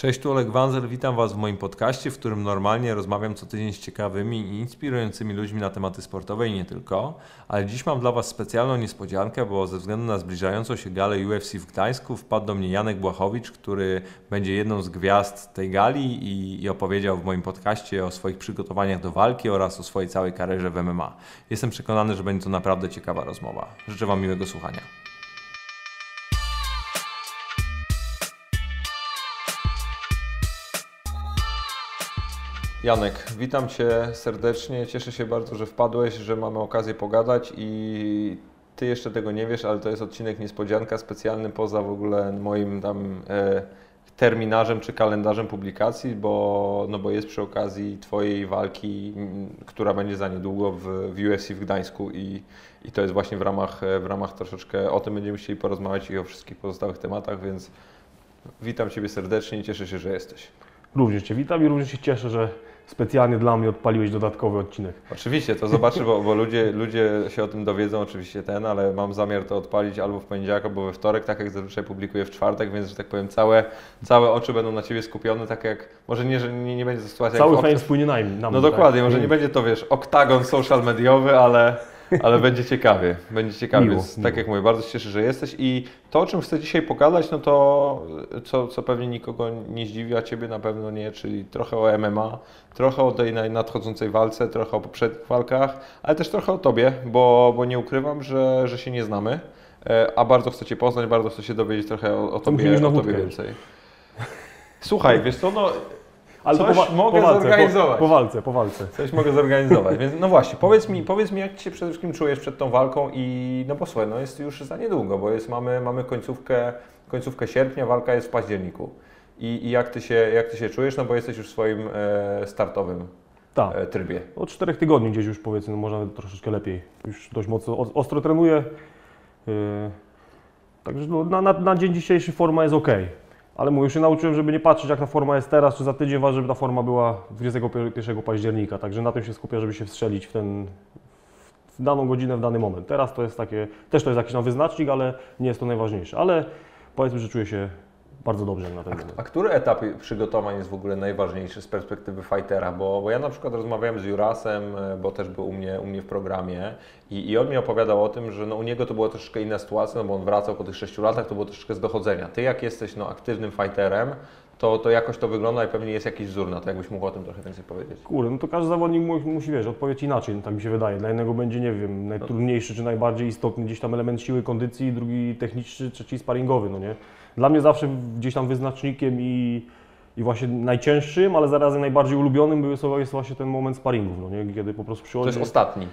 Cześć, tu Oleg Wanzer, witam Was w moim podcaście, w którym normalnie rozmawiam co tydzień z ciekawymi i inspirującymi ludźmi na tematy sportowe i nie tylko. Ale dziś mam dla Was specjalną niespodziankę, bo ze względu na zbliżającą się galę UFC w Gdańsku wpadł do mnie Janek Błachowicz, który będzie jedną z gwiazd tej gali i, i opowiedział w moim podcaście o swoich przygotowaniach do walki oraz o swojej całej karierze w MMA. Jestem przekonany, że będzie to naprawdę ciekawa rozmowa. Życzę Wam miłego słuchania. Janek, witam Cię serdecznie. Cieszę się bardzo, że wpadłeś, że mamy okazję pogadać i Ty jeszcze tego nie wiesz, ale to jest odcinek niespodzianka specjalny poza w ogóle moim tam e, terminarzem czy kalendarzem publikacji, bo, no bo jest przy okazji Twojej walki, która będzie za niedługo w, w UFC w Gdańsku i, i to jest właśnie w ramach, w ramach troszeczkę o tym będziemy chcieli porozmawiać i o wszystkich pozostałych tematach, więc witam Ciebie serdecznie i cieszę się, że jesteś. Również Cię witam i również się cieszę, że specjalnie dla mnie odpaliłeś dodatkowy odcinek. Oczywiście, to zobaczy, bo, bo ludzie, ludzie się o tym dowiedzą, oczywiście ten, ale mam zamiar to odpalić albo w poniedziałek, albo we wtorek, tak jak zazwyczaj publikuję w czwartek, więc, że tak powiem, całe, całe oczy będą na Ciebie skupione, tak jak, może nie, że nie, nie będzie to sytuacja Cały jak fame Okta- spłynie na mnie. No dokładnie, tak? może nie będzie to, wiesz, oktagon social mediowy, ale, ale będzie ciekawie, będzie ciekawie, Miło, więc miło. tak jak mówię, bardzo się cieszę, że jesteś i to, o czym chcę dzisiaj pogadać, no to, co, co pewnie nikogo nie zdziwi, a Ciebie na pewno nie, czyli trochę o MMA, trochę o tej nadchodzącej walce, trochę o poprzednich walkach, ale też trochę o Tobie, bo, bo nie ukrywam, że, że się nie znamy, e, a bardzo chcę Cię poznać, bardzo chcę się dowiedzieć trochę o, o Tobie, o tobie więcej. Słuchaj, wiesz co, no Ale Coś po, mogę po walce, zorganizować. Po, po walce, po walce. Coś mogę zorganizować. Więc no właśnie, powiedz mi, powiedz mi, jak Ty się przede wszystkim czujesz przed tą walką i no bo słuchaj, no jest już za niedługo, bo jest, mamy, mamy końcówkę, końcówkę sierpnia, walka jest w październiku. I, I jak, ty się, jak Ty się czujesz, no bo jesteś już w swoim e, startowym Tak. e, trybie. Od czterech tygodni gdzieś już powiedzmy, no może nawet troszeczkę lepiej. Już dość mocno ostro trenuję. Yy, także no, na, na, na dzień dzisiejszy forma jest ok. Ale mówię, już się nauczyłem, żeby nie patrzeć jak ta forma jest teraz, czy za tydzień, ważne, żeby ta forma była 21 października. Także na tym się skupię, żeby się wstrzelić w ten w daną godzinę, w dany moment. Teraz to jest takie, też to jest jakiś tam wyznacznik, ale nie jest to najważniejsze. Ale powiedzmy, że czuję się bardzo dobrze na ten moment. A który etap przygotowań jest w ogóle najważniejszy z perspektywy fightera? Bo, bo ja na przykład rozmawiałem z Jurasem, e, bo też był u mnie, u mnie w programie i, i on mi opowiadał o tym, że no u niego to była troszeczkę inna sytuacja, no bo on wracał po tych 6 latach, to było troszeczkę z dochodzenia. Ty jak jesteś no, aktywnym fighterem, to, to jakoś to wygląda i pewnie jest jakiś wzór na to, jakbyś mógł o tym trochę więcej powiedzieć. Kurde, no to każdy zawodnik mu, musi, wiesz, odpowiedzieć inaczej, no tak mi się wydaje. Dla jednego będzie, nie wiem, najtrudniejszy czy najbardziej istotny gdzieś tam element siły, kondycji, drugi techniczny, trzeci sparingowy, no nie? Dla mnie zawsze gdzieś tam wyznacznikiem i, i właśnie najcięższym, ale zarazem najbardziej ulubionym był, jest- właśnie ten moment sparingów, no nie? Kiedy po prostu To przychodzi... jest ostatni.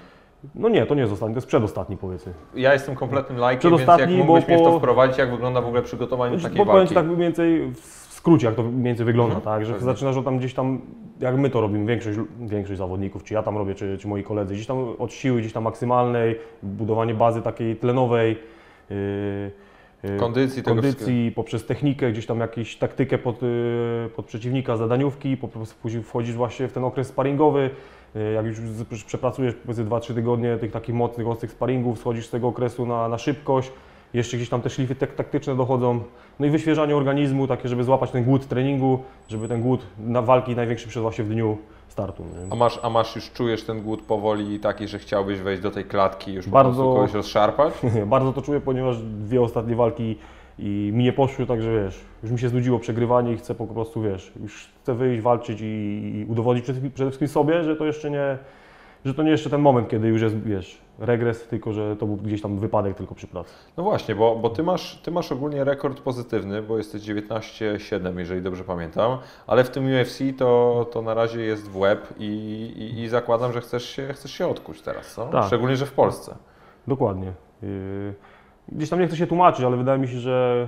No nie, to nie jest ostatni, to jest przedostatni powiedzmy. Ja jestem kompletnym lajkiem, więc jak mógłbyś bo mnie w to wprowadzić, jak wygląda w ogóle przygotowanie do takiej walki? Tak mniej więcej w skrócie, jak to mniej więcej wygląda, Mhm, tak? Że pewnie. zaczynasz od tam gdzieś tam, jak my to robimy, większość, większość zawodników, czy ja tam robię, czy, czy moi koledzy, gdzieś tam od siły, gdzieś tam maksymalnej, budowanie bazy takiej tlenowej, yy, Kondycji, tego kondycji poprzez technikę, gdzieś tam jakąś taktykę pod, yy, pod przeciwnika, zadaniówki, po prostu wchodzisz właśnie w ten okres sparingowy, yy, jak już przepracujesz powiedzmy 2-3 tygodnie tych takich mocnych, ostrych sparingów, schodzisz z tego okresu na, na szybkość, jeszcze gdzieś tam te szlify tak- taktyczne dochodzą, no i wyświeżanie organizmu, takie, żeby złapać ten głód treningu, żeby ten głód na walki największy przyszedł właśnie w dniu startu. nie? A masz, a masz już, czujesz ten głód powoli taki, że chciałbyś wejść do tej klatki i już Bardzo- po prostu kogoś rozszarpać? Bardzo to czuję, ponieważ dwie ostatnie walki i mi nie poszły, także wiesz, już mi się znudziło przegrywanie i chcę po prostu, wiesz, już chcę wyjść, walczyć i, i udowodnić przede, przede wszystkim sobie, że to jeszcze nie, że to nie jeszcze ten moment, kiedy już jest, wiesz, regres, tylko że to był gdzieś tam wypadek tylko przy pracy. No właśnie, bo, bo ty, masz, ty masz ogólnie rekord pozytywny, bo jesteś 19-7, jeżeli dobrze pamiętam, ale w tym UFC to, to na razie jest w łeb i, i, i zakładam, że chcesz się, chcesz się odkuć teraz, co? Tak. Szczególnie, że w Polsce. Dokładnie. Yy, Gdzieś tam nie chcę się tłumaczyć, ale wydaje mi się, że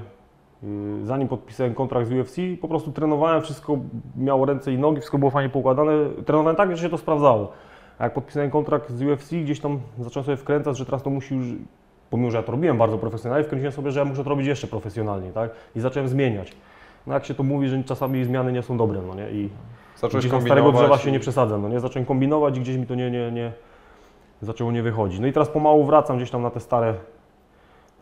yy, zanim podpisałem kontrakt z UFC, po prostu trenowałem, wszystko miało ręce i nogi, wszystko było fajnie poukładane. Trenowałem tak, że się to sprawdzało. A jak podpisałem kontrakt z UFC, gdzieś tam zacząłem sobie wkręcać, że teraz to musi już, pomimo że ja to robiłem bardzo profesjonalnie, wkręciłem sobie, że ja muszę to robić jeszcze profesjonalnie, tak? I zacząłem zmieniać. No jak się to mówi, że czasami zmiany nie są dobre, no nie? I Zacząłeś gdzieś tam starego drzewa się nie przesadzam, no nie? Zacząłem kombinować i gdzieś mi to nie, nie, nie zaczęło nie wychodzić. No i teraz pomału wracam gdzieś tam na te stare,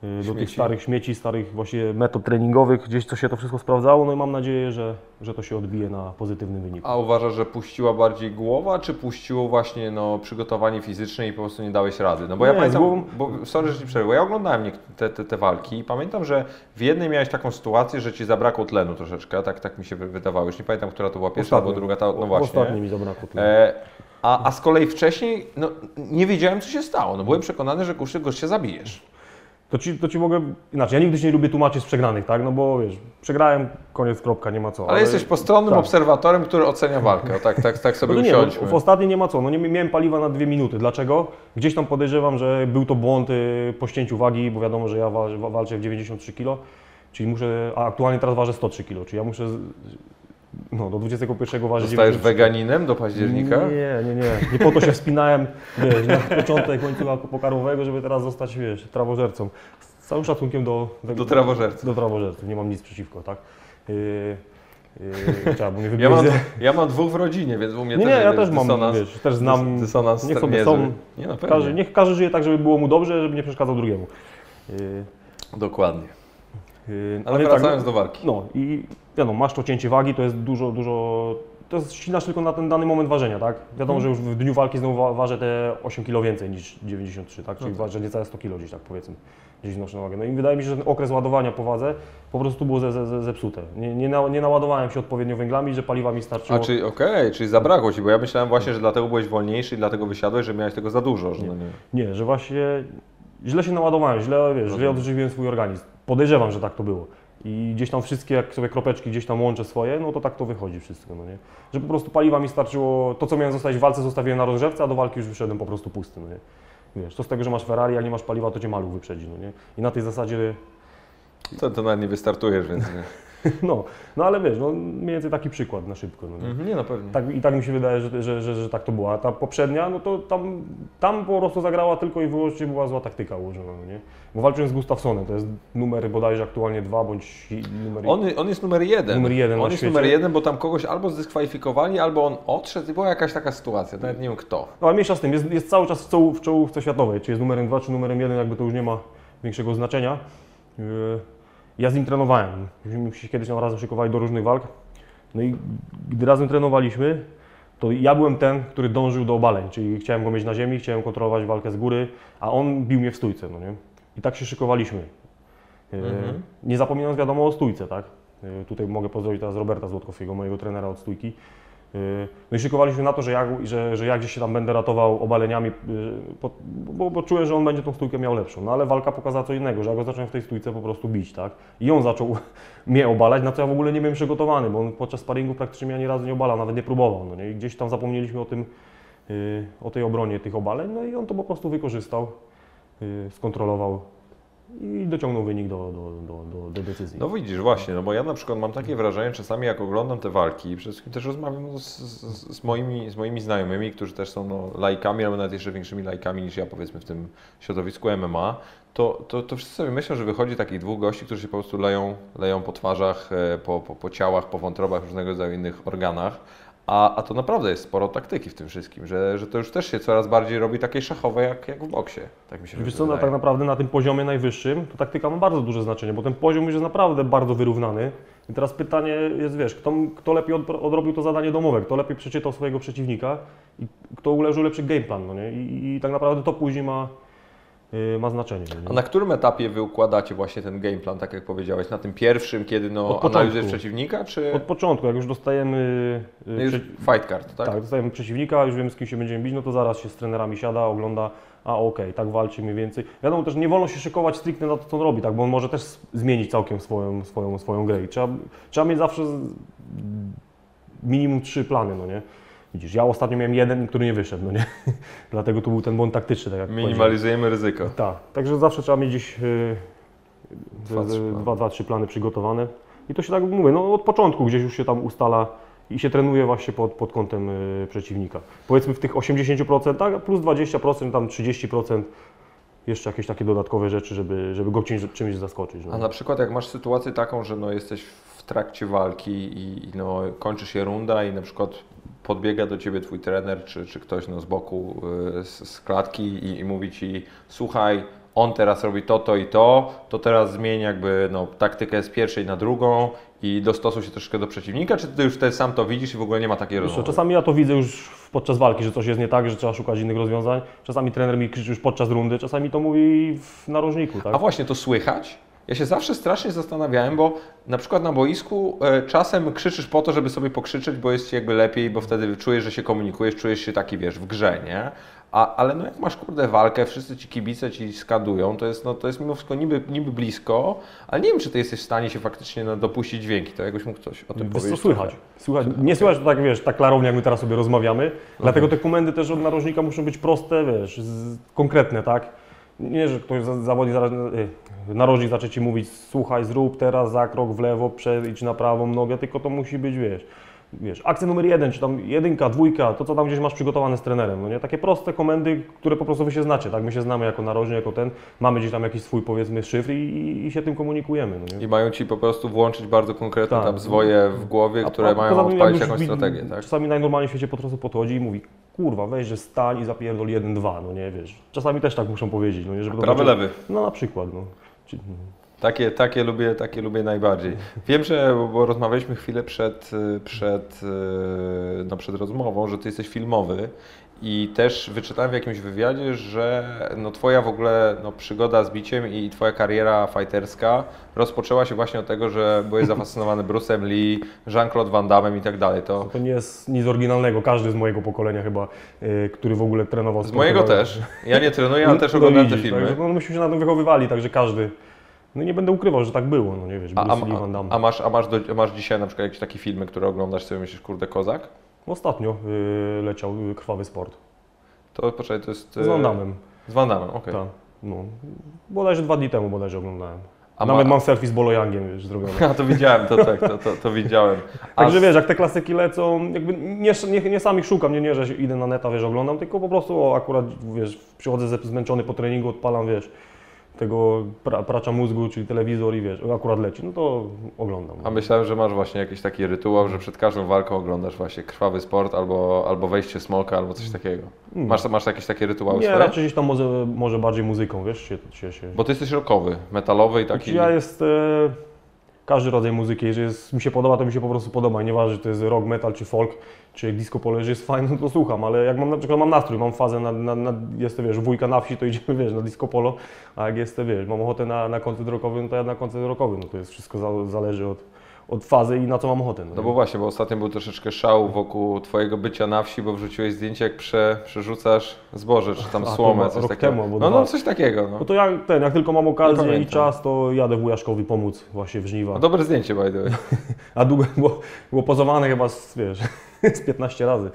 y, do tych starych śmieci, starych właśnie metod treningowych, gdzieś co się to wszystko sprawdzało, no i mam nadzieję, że, że to się odbije na pozytywnym wyniku. A uważasz, że puściła bardziej głowa, czy puściło właśnie no, przygotowanie fizyczne i po prostu nie dałeś rady? No bo ja Nie, z pamiętam, głową- bo, sorry, że ci przerwę, ja oglądałem te, te, te walki i pamiętam, że w jednej miałeś taką sytuację, że ci zabrakło tlenu troszeczkę, tak, tak mi się wy- wydawało, już nie pamiętam, która to była pierwsza albo Ostatnio. druga, ta, no właśnie. Ostatnio mi zabrakło tyle. E, a, a z kolei wcześniej no, nie wiedziałem, co się stało. No, byłem przekonany, że kurczę, go się zabijesz. To ci, to ci mogę, inaczej, ja nigdy się nie lubię tłumaczyć z przegranych, tak, no bo wiesz, przegrałem, koniec, kropka, nie ma co. Ale, jesteś postronnym tak. obserwatorem, który ocenia walkę. Tak, tak, tak sobie No nie, no, w ostatniej nie ma co, no nie miałem paliwa na dwie minuty. Dlaczego? Gdzieś tam podejrzewam, że był to błąd y, po ścięciu wagi, bo wiadomo, że ja wa- wa- walczę w 93 kg, czyli muszę, a aktualnie teraz ważę 103 kg, czyli ja muszę no, do 21 ważyć Zostajesz 93. weganinem do października? Nie, nie, nie. Nie po to się wspinałem, wiesz, na początek łańcucha pokarmowego, żeby teraz zostać, wiesz, trawożercą. Z całym szacunkiem do... Do trawożerców. Do trawożerców, nie mam nic przeciwko, tak? Yy, yy, chciałbym nie Ja mam, ja mam dwóch w rodzinie, więc u mnie Nie, też nie, ja też mam, dysonans, wiesz, też znam, dys- dysonans niech sobie są, Nie, no każdy, niech każdy żyje tak, żeby było mu dobrze, żeby nie przeszkadzał drugiemu. Yy, Dokładnie. yy, Ale tak, wracając do walki. No i wiadomo, masz to cięcie wagi, to jest dużo, dużo, to jest ścinasz tylko na ten dany moment ważenia, tak? Wiadomo, że już w dniu walki znowu wa- ważę te 8 kg więcej niż 93, tak? Czyli No tak. ważę niecałe 100 kg gdzieś tak powiedzmy, gdzieś wnoszę na wagę. No i wydaje mi się, że ten okres ładowania po wadze po prostu było ze, ze, ze, zepsute. Nie, nie, na, nie naładowałem się odpowiednio węglami, że paliwa mi starczyło. A czyli okej, czyli zabrakło ci, bo ja myślałem właśnie, że dlatego byłeś wolniejszy i dlatego wysiadłeś, że miałeś tego za dużo. Że no nie. Nie, że właśnie źle się naładowałem, źle, wiesz, źle odżywiłem swój organizm. Podejrzewam, że tak to było. I gdzieś tam wszystkie, jak sobie kropeczki gdzieś tam łączę swoje, no to tak to wychodzi wszystko, no nie? Że po prostu paliwa mi starczyło, to co miałem zostać w walce zostawiłem na rozgrzewce, a do walki już wyszedłem po prostu pusty, no nie? Wiesz, to z tego, że masz Ferrari, jak nie masz paliwa, to cię maluch wyprzedzi, no nie? I na tej zasadzie, To, to nawet nie wystartujesz, więc nie. no, no ale wiesz, no mniej więcej taki przykład na szybko, no nie? Mhm, nie no pewnie. Tak, I tak mi się wydaje, że, że, że, że tak to była. Ta poprzednia, no to tam, tam po prostu zagrała tylko i wyłącznie była zła taktyka ułożona, no nie? Bo walczyłem z Gustafsonem, to jest numer bodajże aktualnie dwa, bądź numer On, on jest numer jeden. Numer jeden On jest świecie. numer jeden, bo tam kogoś albo zdyskwalifikowali, albo on odszedł i była jakaś taka sytuacja, nawet nie wiem kto. No ale mniejsza z tym, jest, jest cały czas w, czoł, w czołówce światowej, czy jest numerem dwa, czy numerem jeden, jakby to już nie ma większego znaczenia. Yy, Ja z nim trenowałem, myśmy się kiedyś tam razem szykowali do różnych walk. No i gdy razem trenowaliśmy, to ja byłem ten, który dążył do obaleń, czyli chciałem go mieć na ziemi, chciałem kontrolować walkę z góry, a on bił mnie w stójce, no nie? I tak się szykowaliśmy. Yy, Mhm. Nie zapominając wiadomo o stójce, tak? Yy, Tutaj mogę pozdrowić teraz Roberta Złotkowskiego, mojego trenera od stójki. No i szykowaliśmy na to, że ja, że, że ja gdzieś się tam będę ratował obaleniami, po- bo, bo czułem, że on będzie tą stójkę miał lepszą. No ale walka pokazała co innego, że ja go zacząłem w tej stójce po prostu bić, tak? I on zaczął mnie obalać, na co ja w ogóle nie byłem przygotowany, bo on podczas sparingu praktycznie mnie ani razu nie obalał, nawet nie próbował. No nie? I gdzieś tam zapomnieliśmy o tym, yy, o tej obronie tych obaleń, no i on to po prostu wykorzystał, yy, skontrolował i dociągnął wynik do, do, do, do, do decyzji. No widzisz, właśnie, no bo ja na przykład mam takie wrażenie czasami, jak oglądam te walki, przede wszystkim też rozmawiam z, z, z, moimi, z moimi znajomymi, którzy też są no, laikami, albo nawet jeszcze większymi laikami niż ja, powiedzmy, w tym środowisku MMA, to, to, to wszyscy sobie myślą, że wychodzi takich dwóch gości, którzy się po prostu leją, leją po twarzach, e, po, po, po ciałach, po wątrobach, różnego rodzaju innych organach. A, a to naprawdę jest sporo taktyki w tym wszystkim, że, że to już też się coraz bardziej robi takie szachowe jak, jak w boksie. Tak mi się Wiesz co, no, tak naprawdę na tym poziomie najwyższym to taktyka ma bardzo duże znaczenie, bo ten poziom już jest naprawdę bardzo wyrównany. I teraz pytanie jest, wiesz, kto, kto lepiej od, odrobił to zadanie domowe, kto lepiej przeczytał swojego przeciwnika i kto ułożył lepszy game plan, no nie? I, i tak naprawdę to później ma, ma znaczenie. nie? A na którym etapie wy układacie właśnie ten game plan, tak jak powiedziałeś? Na tym pierwszym, kiedy no, analizujesz przeciwnika, czy Od początku, jak już dostajemy, yy, no już prze- fight card, tak? tak, dostajemy przeciwnika, już wiemy z kim się będziemy bić, no to zaraz się z trenerami siada, ogląda, a okej, tak walczy mniej więcej. Wiadomo też, nie wolno się szykować stricte na to, co on robi, tak, bo on może też zmienić całkiem swoją, swoją, swoją grę i trzeba, trzeba mieć zawsze minimum trzy plany, no nie? Widzisz, ja ostatnio miałem jeden, który nie wyszedł, no nie? Dlatego tu był ten błąd taktyczny, tak jak. Minimalizujemy ryzyko. Tak, także zawsze trzeba mieć gdzieś yy, Dwa, trzy plany. dwa, dwa, trzy plany przygotowane. I to się tak mówię, no od początku gdzieś już się tam ustala i się trenuje właśnie pod, pod kątem y, przeciwnika. Powiedzmy w tych 80%, plus 20%, tam 30% jeszcze jakieś takie dodatkowe rzeczy, żeby, żeby go czymś, czymś zaskoczyć. No. A na przykład jak masz sytuację taką, że no, jesteś w trakcie walki i, i no, kończy się runda i na przykład podbiega do Ciebie Twój trener czy, czy ktoś no, z boku y, z, z klatki i, i mówi Ci słuchaj, on teraz robi to, to i to, to teraz zmień jakby no, taktykę z pierwszej na drugą i dostosuj się troszkę do przeciwnika, czy ty już wtedy sam to widzisz i w ogóle nie ma takiej rozmowy? czasami ja to widzę już podczas walki, że coś jest nie tak, że trzeba szukać innych rozwiązań. Czasami trener mi krzyczy już podczas rundy, czasami to mówi w narożniku, tak? A właśnie to słychać? Ja się zawsze strasznie zastanawiałem, bo na przykład na boisku e, czasem krzyczysz po to, żeby sobie pokrzyczeć, bo jest ci jakby lepiej, bo wtedy czujesz, że się komunikujesz, czujesz się taki, wiesz, w grze, nie? A, ale no jak masz kurde walkę, wszyscy ci kibice ci skadują, to jest, no, to jest mimo wszystko niby, niby blisko, ale nie wiem, czy ty jesteś w stanie się faktycznie no, dopuścić dźwięki, to jakbyś mógł coś o tym Wiesz, powiedzieć. co słychać. słychać. Nie słychać to tak, wiesz, tak klarownie, jak my teraz sobie rozmawiamy. Dlatego te komendy też od narożnika muszą być proste, wiesz, z, konkretne, tak? Nie, że ktoś za- zawodnik, zaraz, y, narożnik zacznie Ci mówić, słuchaj, zrób teraz zakrok w lewo, przejdź na prawą nogę, tylko to musi być, wiesz, wiesz, akcja numer jeden, czy tam jedynka, dwójka, to co tam gdzieś masz przygotowane z trenerem, no nie? Takie proste komendy, które po prostu Wy się znacie, tak? My się znamy jako narożnik, jako ten, mamy gdzieś tam jakiś swój, powiedzmy, szyfr i, i, się tym komunikujemy, no nie? I mają ci po prostu włączyć bardzo konkretne Tak. tam zwoje w głowie, A- które a mają odpalić jakąś strategię, tak? Czasami najnormalniej w świecie po prostu podchodzi i mówi, kurwa, weź, że stań i zapierdol 1-2, no nie, wiesz. Czasami też tak muszą powiedzieć, no nie, żeby Prawy, znaczy- lewy. No na przykład, no. Takie, takie, lubię, takie lubię najbardziej. Wiem, że bo- rozmawialiśmy chwilę przed, y, przed, y, no przed rozmową, że ty jesteś filmowy i też wyczytałem w jakimś wywiadzie, że no twoja w ogóle no, przygoda z biciem i twoja kariera fighterska rozpoczęła się właśnie od tego, że byłeś zafascynowany Bruce'em Lee, Jean-Claude Van Damme i tak dalej. To To nie jest nic oryginalnego, każdy z mojego pokolenia chyba, y, który w ogóle trenował z mojego też. Ja nie trenuję, ale też No oglądałem te filmy. Także, no, myśmy się na tym wychowywali, także każdy. No nie będę ukrywał, że tak było, no nie wiesz, A, Bruce Lee, a, Van Damme. a, masz, a masz, do, masz dzisiaj na przykład jakieś takie filmy, które oglądasz sobie myślisz, kurde, kozak? Ostatnio y, leciał y, Krwawy Sport. To poczekaj, to jest... Z y, Van Damme. Z Van Damme, okej. Tak, no. Bodajże dwa dni temu bodajże oglądałem. A Nawet ma- mam selfie z Bolojangiem już zrobione. A to widziałem, to tak, to, to, to widziałem. A Także z- wiesz, jak te klasyki lecą, jakby nie, nie, nie sam ich szukam, nie, nie, że idę na neta, wiesz, oglądam, tylko po prostu o, akurat, wiesz, przychodzę zmęczony po treningu, odpalam, wiesz, tego pra, pracza mózgu, czyli telewizor i wiesz, akurat leci, no to oglądam. A myślałem, że masz właśnie jakiś taki rytuał, że przed każdą walką oglądasz właśnie krwawy sport albo, albo wejście smoka, albo coś takiego. Masz, masz jakieś takie rytuały Nie, swoje? raczej gdzieś tam może, może bardziej muzyką, wiesz, się, się, się. Bo ty jesteś rockowy, metalowy i taki... Ja jest e, każdy rodzaj muzyki, jeżeli jest, mi się podoba, to mi się po prostu podoba. Nieważne, czy to jest rock, metal, czy folk, czy disco polo, jeżeli jest fajne, to słucham, ale jak mam na przykład mam nastrój, mam fazę, na, na, na, wiesz, wujka na wsi, to idziemy, wiesz, na disco polo, a jak jest to, wiesz, mam ochotę na, na koncert rockowy, no to ja na koncert rockowy, no to jest wszystko za, zależy od, od fazy i na co mam ochotę. No nie? bo właśnie, bo ostatnio był troszeczkę szał wokół twojego bycia na wsi, bo wrzuciłeś zdjęcie jak prze, przerzucasz zboże, czy tam A, to słomę, chyba coś rok takiego. temu albo no, dwa. no coś takiego, no. No to ja ten, jak tylko mam okazję i pamiętam. czas, to jadę wujaszkowi pomóc właśnie w żniwa. no dobre zdjęcie, by the way. A długo było, było pozowane chyba z, wiesz, z 15 razy.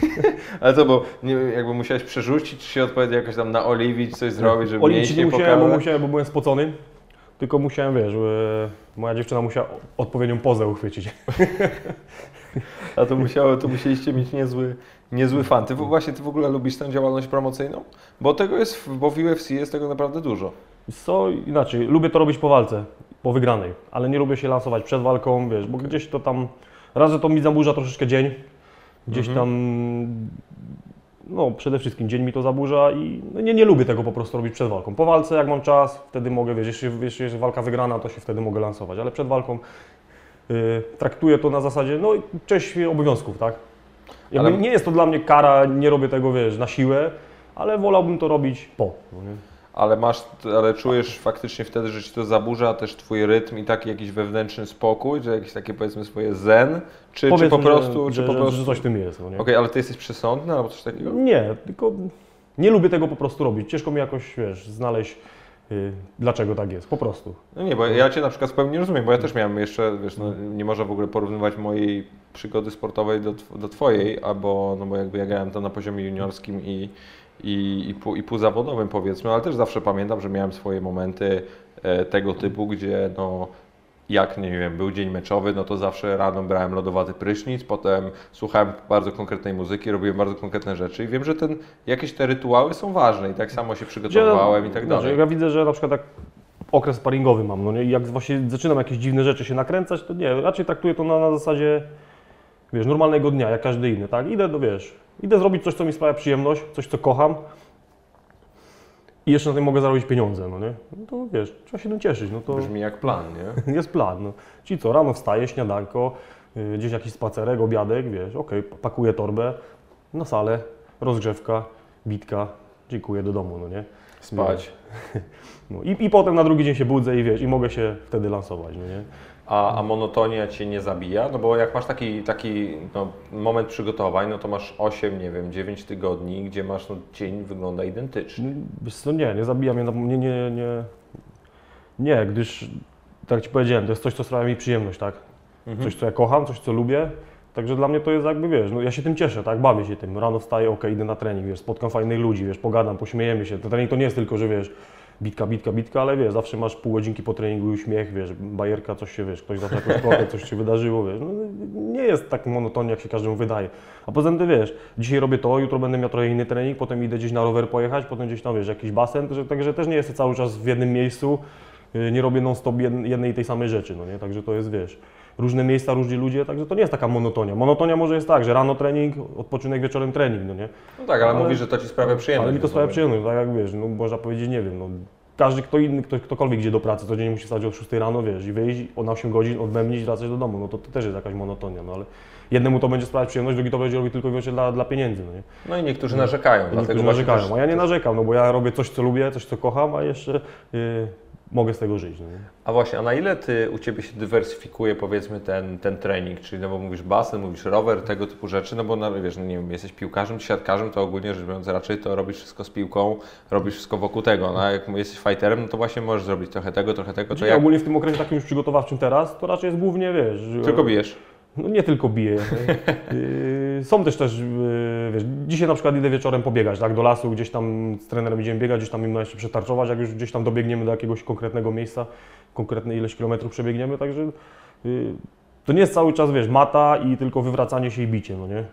Ale to, bo nie, jakby musiałeś przerzucić, czy się odpowiednio jakoś tam naoliwić, coś zrobić, żeby Oliwić mięśnie nie musiałem, bo, pokazać? musiałem, bo byłem spocony. Tylko musiałem, wiesz, moja dziewczyna musiała odpowiednią pozę uchwycić. A to musiało, to musieliście mieć niezły, niezły fan. Ty właśnie ty w ogóle lubisz tę działalność promocyjną? Bo tego jest, bo w UFC jest tego naprawdę dużo. Co inaczej, lubię to robić po walce, po wygranej, ale nie lubię się lansować przed walką, wiesz, bo gdzieś to tam, raz, że to mi zaburza troszeczkę dzień, gdzieś Mhm. tam, no przede wszystkim dzień mi to zaburza i no, nie, nie lubię tego po prostu robić przed walką. Po walce, jak mam czas, wtedy mogę, wiesz, jeśli, jeśli jest walka wygrana, to się wtedy mogę lansować, ale przed walką y, traktuję to na zasadzie, no część obowiązków, tak? Jakby Ale- Nie jest to dla mnie kara, nie robię tego, wiesz, na siłę, ale wolałbym to robić po. No? Ale masz, ale czujesz faktycznie wtedy, że ci to zaburza też twój rytm i taki jakiś wewnętrzny spokój, czy jakieś takie powiedzmy swoje zen, czy, czy po prostu, że, czy po że, prostu... że coś w tym jest. No? Okej, ale ty jesteś przesądny albo coś takiego? Nie, tylko nie lubię tego po prostu robić. Ciężko mi jakoś, wiesz, znaleźć y, dlaczego tak jest, po prostu. No nie, bo ja Cię na przykład zupełnie nie rozumiem, bo ja też miałem jeszcze, wiesz, no, nie można w ogóle porównywać mojej przygody sportowej do, do Twojej, albo, no bo jakby ja grałem to na poziomie juniorskim i, i, i, pół, i półzawodowym powiedzmy, ale też zawsze pamiętam, że miałem swoje momenty e, tego typu, gdzie no jak, nie wiem, był dzień meczowy, no to zawsze rano brałem lodowaty prysznic, potem słuchałem bardzo konkretnej muzyki, robiłem bardzo konkretne rzeczy i wiem, że ten, jakieś te rytuały są ważne i tak samo się przygotowywałem i tak Znaczy, dalej. Ja widzę, że na przykład tak okres sparingowy mam, no nie? I jak właśnie zaczynam jakieś dziwne rzeczy się nakręcać, to nie, raczej traktuję to na, na zasadzie, wiesz, normalnego dnia, jak każdy inny, tak? Idę, no wiesz, idę zrobić coś, co mi sprawia przyjemność, coś, co kocham. i jeszcze na tym mogę zarobić pieniądze, no nie? No to wiesz, trzeba się tym cieszyć, no to Brzmi jak plan, nie? jest plan. No. Czyli co, rano wstaję, śniadanko, y, gdzieś jakiś spacerek, obiadek, wiesz, okej, pakuję torbę na salę, rozgrzewka, bitka, dziękuję do domu, no nie? Spać. No, i, I potem na drugi dzień się budzę i wiesz, i mogę się wtedy lansować, no nie? A, a monotonia cię nie zabija? No bo jak masz taki, taki no, moment przygotowań, no to masz 8, nie wiem, 9 tygodni, gdzie masz no, dzień wygląda identycznie. Wiesz co, nie, nie zabija mnie, na- nie, nie, nie, nie, gdyż, tak Ci powiedziałem, to jest coś, co sprawia mi przyjemność, tak? Mhm. Coś, co ja kocham, coś, co lubię, także dla mnie to jest jakby, wiesz, no ja się tym cieszę, tak, bawię się tym, rano wstaję, okej, idę na trening, wiesz, spotkam fajnych ludzi, wiesz, pogadam, pośmiejemy się, ten trening to nie jest tylko, że wiesz, bitka, bitka, bitka, ale wiesz, zawsze masz pół godzinki po treningu i uśmiech, wiesz, bajerka, coś się, wiesz, ktoś zawsze jakąś sprawę, coś się wydarzyło, wiesz, no, nie jest tak monotonnie, jak się każdemu wydaje. A poza tym, ty wiesz, dzisiaj robię to, jutro będę miał trochę inny trening, potem idę gdzieś na rower pojechać, potem gdzieś tam, wiesz, jakiś basen, że, także też nie jestem cały czas w jednym miejscu, yy, nie robię non-stop jed- jednej i tej samej rzeczy, no nie, także to jest, wiesz, różne miejsca, różni ludzie, także to nie jest taka monotonia. Monotonia może jest tak, że rano trening, odpoczynek, wieczorem trening, no nie. No tak, ale, Ale- mówisz, że to ci sprawia przyjemność. Ale mi to sprawia przyjemność, tak jak wiesz, no można powiedzieć, nie wiem, no każdy kto inny, ktoś, ktokolwiek idzie do pracy, codziennie musi wstać o 6 rano, wiesz, i wyjść o na 8 godzin, odbębnić i wracać do domu, no to, to też jest jakaś monotonia, no ale jednemu to będzie sprawiać przyjemność, drugi to będzie robić tylko i wyłącznie dla, dla pieniędzy, no nie. No i niektórzy narzekają, niektórzy narzekają, też- a ja nie narzekam, no bo ja robię coś, co lubię, coś, co kocham, a jeszcze y, mogę z tego żyć, no. A właśnie, a na ile ty, u Ciebie się dywersyfikuje powiedzmy ten, ten trening, czyli no bo mówisz basen, mówisz rower, tego typu rzeczy, no bo no, wiesz, no nie wiem, jesteś piłkarzem czy siatkarzem, to ogólnie rzecz biorąc raczej to robisz wszystko z piłką, robisz wszystko wokół tego, no a jak jesteś fighterem, no to właśnie możesz zrobić trochę tego, trochę tego, to Czyli jak ogólnie w tym okresie takim już przygotowawczym teraz, to raczej jest głównie, wiesz... tylko bijesz. No nie tylko bije. Yy, Są też też, yy, wiesz, dzisiaj na przykład idę wieczorem pobiegać, tak, do lasu, gdzieś tam z trenerem idziemy biegać, gdzieś tam im jeszcze przetarczować, jak już gdzieś tam dobiegniemy do jakiegoś konkretnego miejsca, konkretne ileś kilometrów przebiegniemy, także yy, to nie jest cały czas, wiesz, mata i tylko wywracanie się i bicie, no nie?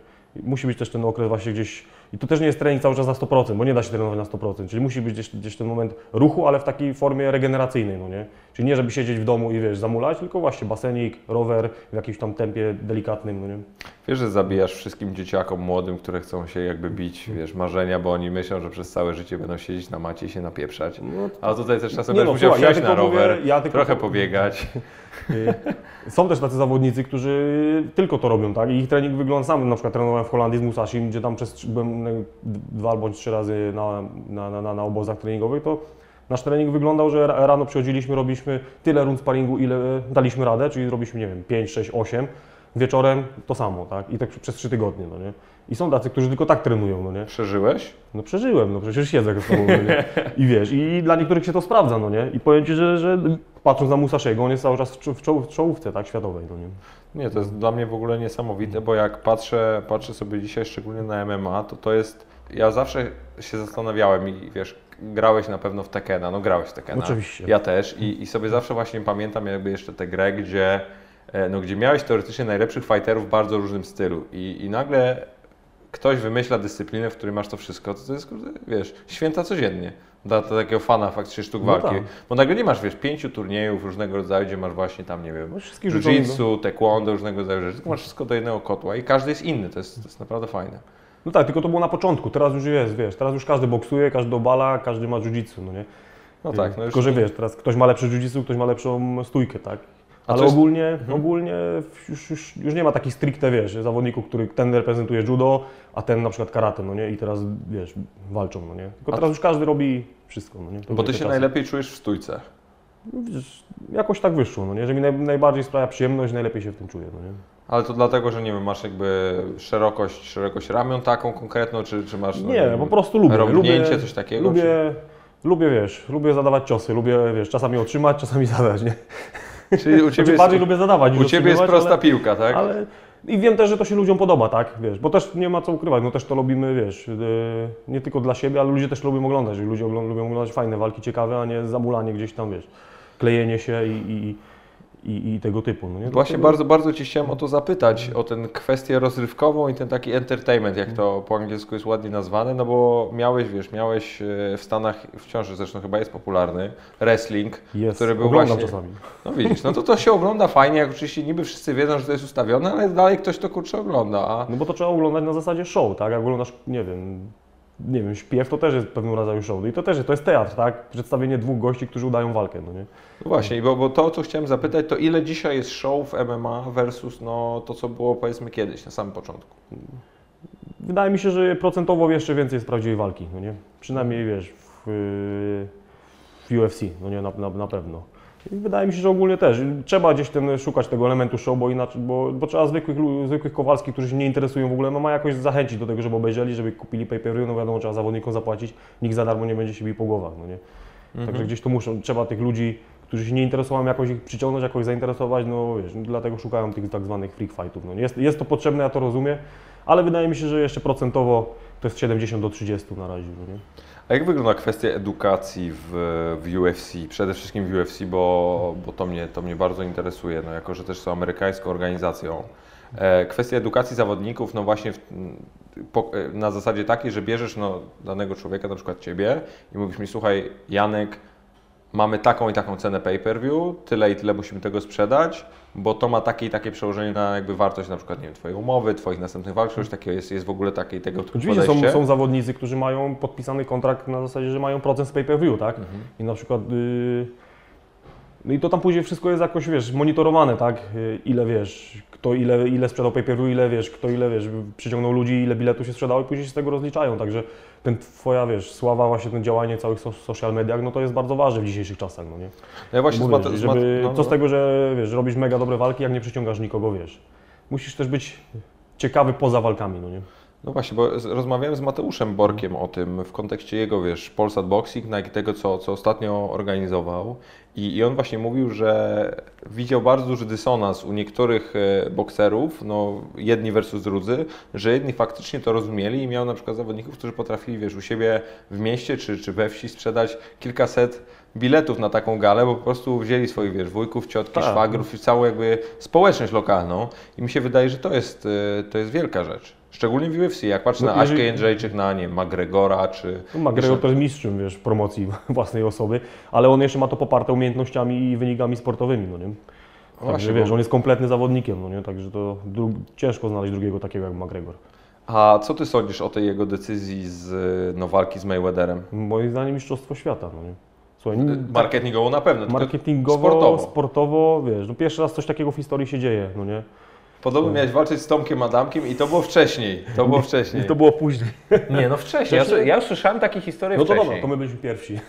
Musi być też ten okres właśnie gdzieś, i to też nie jest trening cały czas na 100%, bo nie da się trenować na 100%, czyli musi być gdzieś, gdzieś ten moment ruchu, ale w takiej formie regeneracyjnej, no nie? Czyli nie, żeby siedzieć w domu i wiesz, zamulać, tylko właśnie basenik, rower w jakimś tam tempie delikatnym, no nie? Wiesz, że zabijasz wszystkim dzieciakom młodym, które chcą się jakby bić, wiesz, marzenia, bo oni myślą, że przez całe życie będą siedzieć na macie i się napieprzać. No, A tutaj też czasem będziesz no, musiał słuchaj, ja wsiąść na tylko mówię- rower, ja trochę po- pobiegać. Y, Są też tacy zawodnicy, którzy tylko to robią, tak? I ich trening wygląda sam. Na przykład trenowałem w Holandii z Musashim, gdzie tam przez, byłem dwa albo trzy razy na, na, na, na, obozach treningowych, to nasz trening wyglądał, że ra- rano przychodziliśmy, robiliśmy tyle rund sparingu, ile daliśmy radę, czyli robiliśmy, nie wiem, 5, 6, 8. Wieczorem to samo, tak? I tak przez trzy tygodnie, no nie? I są tacy, którzy tylko tak trenują, no nie? Przeżyłeś? No przeżyłem, no przecież siedzę z tobą, no nie? I wiesz, i dla niektórych się to sprawdza, no nie? I powiem Ci, że, że patrząc na Musaszego, on jest cały czas w czo- w czoł- w czołówce, tak, światowej, no nie? Nie, to jest dla mnie w ogóle niesamowite, bo jak patrzę, patrzę sobie dzisiaj szczególnie na MMA, to to jest, ja zawsze się zastanawiałem i wiesz, grałeś na pewno w Tekena, no grałeś w Tekena. Oczywiście. Ja też i, i sobie zawsze właśnie pamiętam jakby jeszcze tę grę, gdzie, no, gdzie miałeś teoretycznie najlepszych fighterów w bardzo różnym stylu i, i nagle ktoś wymyśla dyscyplinę, w której masz to wszystko, to, to jest, wiesz, święta codziennie. Dla takiego fana faktycznie sztuk No walki. tak. Bo nagle nie masz, wiesz, pięciu turniejów różnego rodzaju, gdzie masz właśnie tam, nie wiem, No, jiu-jitsu, taekwondo, różnego rodzaju rzeczy. Tylko masz wszystko do jednego kotła i każdy jest inny. To jest, to jest naprawdę fajne. No tak, tylko to było na początku, teraz już jest, wiesz, teraz już każdy boksuje, każdy obala, każdy ma jiu-jitsu, no nie? No tak, no już Tylko, że wiesz, teraz ktoś ma lepsze jiu-jitsu, ktoś ma lepszą stójkę, tak? Ale jest- Mhm. ogólnie, ogólnie już, już, już nie ma takich stricte, wiesz, zawodników, który ten reprezentuje judo, a ten na przykład karate, no nie? I teraz, wiesz, walczą, no nie? Tylko A- teraz już każdy robi wszystko, no nie? To Bo ty się czasy. najlepiej czujesz w stójce. No, wiesz, jakoś tak wyszło, no nie? Że mi naj, najbardziej sprawia przyjemność, najlepiej się w tym czuję, no nie? Ale to dlatego, że nie wiem, masz jakby szerokość, szerokość ramion taką konkretną, czy, czy masz no, Nie, wiem, po prostu lubię. rąbnięcie, lubię, coś takiego? Lubię, lubię, wiesz, lubię zadawać ciosy, lubię, wiesz, czasami otrzymać, czasami zadać, nie? Czy, czyli u Znaczy, ciebie bardziej jest, lubię zadawać u ciebie jest prosta ale, piłka, tak? ale i wiem też, że to się ludziom podoba, tak, wiesz, bo też nie ma co ukrywać, no też to lubimy, wiesz, yy, nie tylko dla siebie, ale ludzie też lubią oglądać, ludzie lubią oglądać fajne walki, ciekawe, a nie zamulanie gdzieś tam, wiesz, klejenie się i, i, i, i tego typu, no nie? Właśnie Dlatego- bardzo, bardzo Cię chciałem o to zapytać, o tę kwestię rozrywkową i ten taki entertainment, jak to po angielsku jest ładnie nazwane, no bo miałeś, wiesz, miałeś e, w Stanach, wciąż zresztą chyba jest popularny, wrestling, jest, który był oglądam właśnie- czasami. no widzisz, no to to się ogląda fajnie, jak oczywiście niby wszyscy wiedzą, że to jest ustawione, ale dalej ktoś to kurczę ogląda, a No bo to trzeba oglądać na zasadzie show, tak? Jak oglądasz, nie wiem, nie wiem, śpiew to też jest pewnego rodzaju show. No I to też jest, to jest teatr, tak? Przedstawienie dwóch gości, którzy udają walkę, no nie? No właśnie, bo, bo to, co chciałem zapytać, to ile dzisiaj jest show w MMA versus no, to, co było powiedzmy kiedyś, na samym początku? Wydaje mi się, że procentowo jeszcze więcej jest prawdziwej walki, no nie? Przynajmniej wiesz, w, w UFC, no nie, na, na, na pewno. I wydaje mi się, że ogólnie też. Trzeba gdzieś ten, szukać tego elementu show, bo inaczej, bo, bo trzeba zwykłych, zwykłych Kowalskich, którzy się nie interesują w ogóle, no ma jakoś zachęcić do tego, żeby obejrzeli, żeby kupili pay-per-view, no wiadomo, trzeba zawodnikom zapłacić, nikt za darmo nie będzie się bił po głowach, no nie? Także gdzieś to muszą, trzeba tych ludzi, którzy się nie interesują, jakoś ich przyciągnąć, jakoś zainteresować, no wiesz, dlatego szukają tych tak zwanych freak fightów. No. Jest, jest to potrzebne, ja to rozumiem, ale wydaje mi się, że jeszcze procentowo to jest 70 do 30 na razie. No nie? A jak wygląda kwestia edukacji w, w UFC, przede wszystkim w UFC, bo, bo to, mnie, to mnie bardzo interesuje, no jako że też są amerykańską organizacją. E, kwestia edukacji zawodników, no właśnie w, po, e, na zasadzie takiej, że bierzesz no, danego człowieka, na przykład Ciebie i mówisz mi, słuchaj Janek, mamy taką i taką cenę pay-per-view, tyle i tyle musimy tego sprzedać, bo to ma takie i takie przełożenie na jakby wartość na przykład, nie wiem, Twojej umowy, Twoich następnych walk, coś takiego. Jest, jest w ogóle takie i tego Oczywiście są, są zawodnicy, którzy mają podpisany kontrakt na zasadzie, że mają procent z pay-per-view, tak? I na przykład... Yy, no i to tam później wszystko jest jakoś, wiesz, monitorowane, tak? Yy, Ile, wiesz, kto ile, ile sprzedał pay-per-view, ile, wiesz, kto ile, wiesz, przyciągnął ludzi, ile biletów się sprzedało i później się z tego rozliczają, także ten twoja, wiesz, sława, właśnie ten działanie całych so, social mediach, no to jest bardzo ważne w dzisiejszych czasach, no nie? No ja właśnie Mówię, z mate- z żeby, no, co z no. tego, że wiesz, robisz mega dobre walki, jak nie przyciągasz nikogo, wiesz. Musisz też być ciekawy poza walkami, no nie? No właśnie, bo rozmawiałem z Mateuszem Borkiem o tym w kontekście jego, wiesz, Polsat Boxing, tego, co, co ostatnio organizował. I, I on właśnie mówił, że widział bardzo duży dysonans u niektórych e, bokserów, no jedni versus drudzy, że jedni faktycznie to rozumieli i miał na przykład zawodników, którzy potrafili, wiesz, u siebie w mieście czy, czy we wsi sprzedać kilkaset biletów na taką galę, bo po prostu wzięli swoich, wiesz, wujków, ciotki, Tak. szwagrów i całą jakby społeczność lokalną i mi się wydaje, że to jest, e, to jest wielka rzecz. Szczególnie w UFC, jak patrzę No, na Aśkę jeżeli- Jędrzejczyk, na nie, McGregora, czy... No, McGregor to jest mistrzem, wiesz, promocji własnej osoby, ale on jeszcze ma to poparte umiejętnościami i wynikami sportowymi, no nie? Także właśnie, wiesz, bo- on jest kompletnym zawodnikiem, no nie? Także to dru- ciężko znaleźć drugiego takiego jak McGregor. A co ty sądzisz o tej jego decyzji z no, walki z Mayweatherem? Moim zdaniem mistrzostwo świata, no nie? Słuchaj, n- Marketingowo na pewno, marketingowo, sportowo. sportowo. wiesz, no pierwszy raz coś takiego w historii się dzieje, no nie? Podobno miałeś walczyć z Tomkiem Adamkiem i to było wcześniej, to było wcześniej. I to było później. Nie, no wcześniej, ja, Wcześniej? ja już słyszałem takie historie No to wcześniej. dobra, to my byliśmy pierwsi.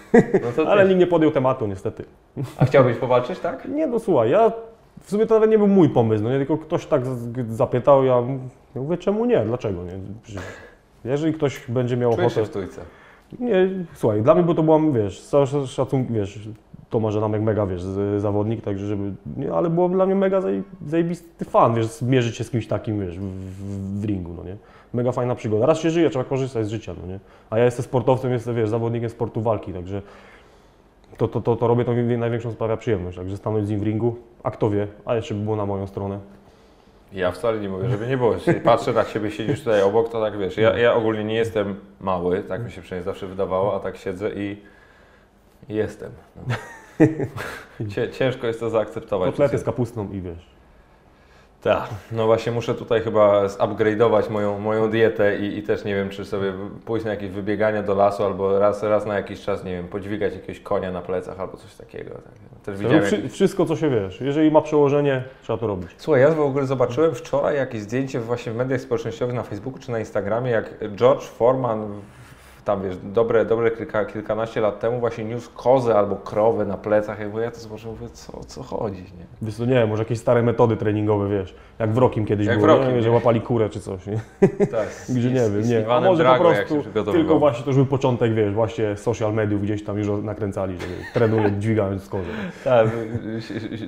No Ale nikt nie podjął tematu niestety. A chciałbyś powalczyć, tak? Nie no słuchaj, ja w sumie to nawet nie był mój pomysł, no nie, tylko ktoś tak zapytał, ja mówię czemu nie, dlaczego nie? Przecież Jeżeli ktoś będzie miał Czuję się ochotę... w stójce. Nie, słuchaj, dla mnie bo to była, wiesz, z szacunkiem, wiesz, Tomasz Adamek mega, wiesz, zawodnik, także żeby, nie, ale było dla mnie mega zaje- zajebisty fan, wiesz, zmierzyć się z kimś takim, wiesz, w, w, w ringu, no nie? Mega fajna przygoda. Raz się żyje, trzeba korzystać z życia, no nie? A ja jestem sportowcem, jestem, wiesz, zawodnikiem sportu walki, także to, to, to, to robię, to mi największą sprawia przyjemność, także stanąć z nim w ringu, a kto wie, a jeszcze by było na moją stronę. Ja wcale nie mówię, żeby nie było. Jeśli patrzę na siebie, siedzisz tutaj obok, to tak wiesz, ja, ja ogólnie nie jestem mały, tak mi się przynajmniej zawsze wydawało, a tak siedzę i i jestem. No. Ciężko jest to zaakceptować. Kotlety z kapustą i wiesz. Tak, no właśnie muszę tutaj chyba zupgrade'ować moją, moją dietę i, i też nie wiem, czy sobie pójść na jakieś wybiegania do lasu albo raz, raz na jakiś czas, nie wiem, podźwigać jakiegoś konia na plecach albo coś takiego. Tak. Też widziałem Wszy, jakieś... wszystko, co się wiesz, jeżeli ma przełożenie, trzeba to robić. Słuchaj, ja w ogóle zobaczyłem wczoraj jakieś zdjęcie właśnie w mediach społecznościowych na Facebooku czy na Instagramie, jak George Foreman tam wiesz, dobre, dobre kilka, kilkanaście lat temu właśnie niósł kozę albo krowę na plecach, ja mówię, ja to zobaczyłem, mówię, co, co chodzi, nie? Wiesz co, nie wiem, może jakieś stare metody treningowe, wiesz, jak w Rokim kiedyś Jak było, Rockim, nie? że łapali kurę czy coś, nie? Tak, Gdzie nie wiem, nie. A może Drago, po prostu tylko właśnie to był początek, wiesz, właśnie social mediów gdzieś tam już nakręcali, że trenuje dźwigając kozę. Tak,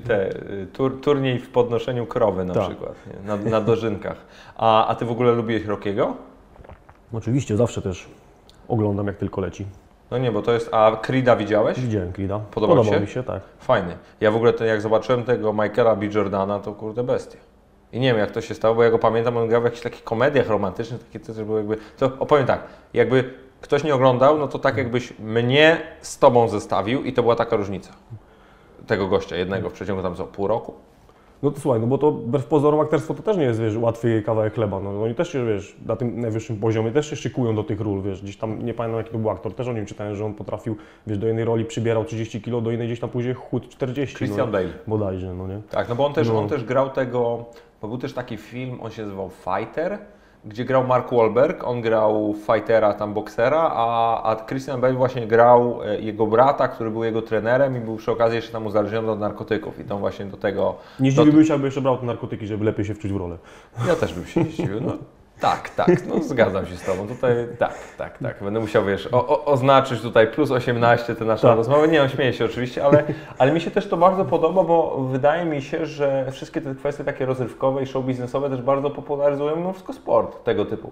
te, tur, turniej w podnoszeniu krowy na Tak. przykład, nie? Na, na dożynkach. A, a ty w ogóle lubiłeś Rockiego? Oczywiście, zawsze też oglądam jak tylko leci. No nie, bo to jest... A Creed'a widziałeś? Widziałem Creed'a. Podobał się? mi się, tak. Fajny. Ja w ogóle ten, jak zobaczyłem tego Michaela B. Jordana, to kurde bestia. I nie wiem jak to się stało, bo ja go pamiętam, on grał w jakichś takich komediach romantycznych, takie coś było jakby... To opowiem tak, jakby ktoś nie oglądał, no to tak jakbyś mnie z tobą zestawił i to była taka różnica. Tego gościa jednego w przeciągu tam co, pół roku? No to słuchaj, no bo to wbrew pozorom aktorstwo to też nie jest, wiesz, łatwy kawałek chleba. No, oni też się, wiesz, na tym najwyższym poziomie też się szykują do tych ról, wiesz, gdzieś tam, nie pamiętam jaki to był aktor, też o nim czytałem, że on potrafił, wiesz, do jednej roli przybierał 30 kilo, do innej gdzieś tam później chód 40, Christian no, Bale. bodajże, no nie? Tak, no bo on też, No. on też grał tego, bo był też taki film, on się nazywał Fighter, gdzie grał Mark Wahlberg, on grał fightera, tam boksera, a, a Christian Bale właśnie grał e, jego brata, który był jego trenerem i był przy okazji jeszcze tam uzależniony od narkotyków i tam właśnie do tego... Nie zdziwiłbym się, jakby jeszcze brał te narkotyki, żeby lepiej się wczuć w rolę. Ja też bym się nie zdziwił. No, tak, tak, no zgadzam się z Tobą. Tutaj tak, tak, tak. Będę musiał, wiesz, o, o, oznaczyć tutaj plus 18 te nasze Tak. rozmowy. Nie, no, śmieję się oczywiście, ale, ale mi się też to bardzo podoba, bo wydaje mi się, że wszystkie te kwestie takie rozrywkowe i show biznesowe też bardzo popularyzują mimo wszystko sport tego typu.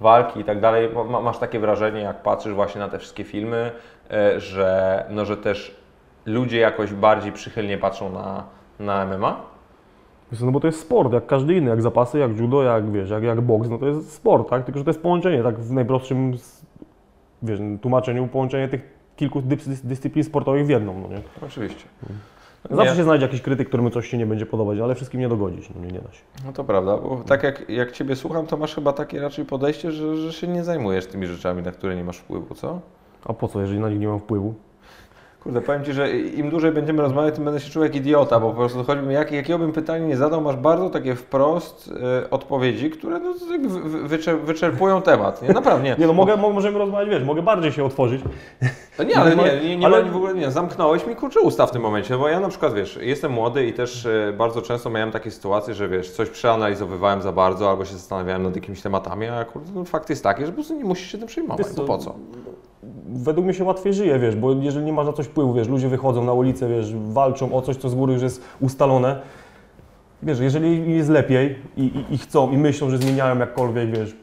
Walki i tak dalej. Ma, masz takie wrażenie, jak patrzysz właśnie na te wszystkie filmy, e, że, no, że też ludzie jakoś bardziej przychylnie patrzą na, na MMA? No bo to jest sport, jak każdy inny, jak zapasy, jak judo, jak wiesz, jak, jak boks, no to jest sport, tak? Tylko, że to jest połączenie, tak w najprostszym, wiesz, tłumaczeniu, połączenie tych kilku dys- dyscyplin sportowych w jedną, no nie? Oczywiście. Zawsze Nie. się znajdzie jakiś krytyk, któremu coś się nie będzie podobać, ale wszystkim nie dogodzić, no nie, nie da się. No to prawda, bo tak jak, jak Ciebie słucham, to masz chyba takie raczej podejście, że, że się nie zajmujesz tymi rzeczami, na które nie masz wpływu, co? A po co, jeżeli na nich nie mam wpływu? Kurde, powiem Ci, że im dłużej będziemy rozmawiać, tym będę się czuł jak idiota, bo po prostu chodzi mi, jak, jakiego bym pytania nie zadał, masz bardzo takie wprost e, odpowiedzi, które no, wy- wy- wyczer, wyczerpują temat, nie? Naprawdę, nie. Nie no, mogę, mo- możemy rozmawiać, wiesz, mogę bardziej się otworzyć. No nie, ale nie, nie, nie Ale- w ogóle, nie, zamknąłeś mi kurczę usta w tym momencie, bo ja na przykład, wiesz, jestem młody i też e, bardzo często miałem takie sytuacje, że wiesz, coś przeanalizowywałem za bardzo albo się zastanawiałem nad jakimiś tematami, a kurde, no, fakt jest taki, że po prostu nie musisz się tym przejmować, to co, po co? Według mnie się łatwiej żyje, wiesz, bo jeżeli nie masz na coś wpływu, wiesz, ludzie wychodzą na ulicę, wiesz, walczą o coś, co z góry już jest ustalone. Wiesz, jeżeli jest lepiej i, i, i chcą i myślą, że zmieniają jakkolwiek, wiesz,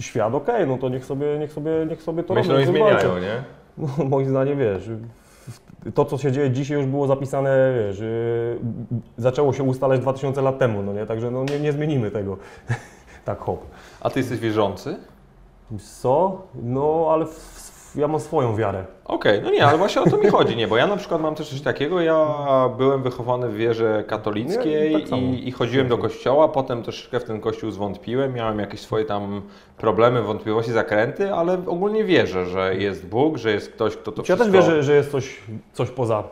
świat, okej, no to niech sobie, niech sobie, niech sobie to Myślą i robią, niech walczą. zmieniają, nie? No, moim zdaniem, wiesz, to co się dzieje dzisiaj już było zapisane, wiesz, yy, zaczęło się ustalać 2000 lat temu, no nie, także no nie, nie zmienimy tego. tak, hop. A ty jesteś wierzący? Co? No, ale w, ja mam swoją wiarę. Okej, no nie, ale właśnie o to mi chodzi, nie, bo ja na przykład mam też coś takiego, ja byłem wychowany w wierze katolickiej Ja tak i, i chodziłem do kościoła, potem troszeczkę w ten kościół zwątpiłem, miałem jakieś swoje tam problemy, wątpliwości, zakręty, ale ogólnie wierzę, że jest Bóg, że jest ktoś, kto to Ja wszystko... też wierzę, że jest coś, coś poza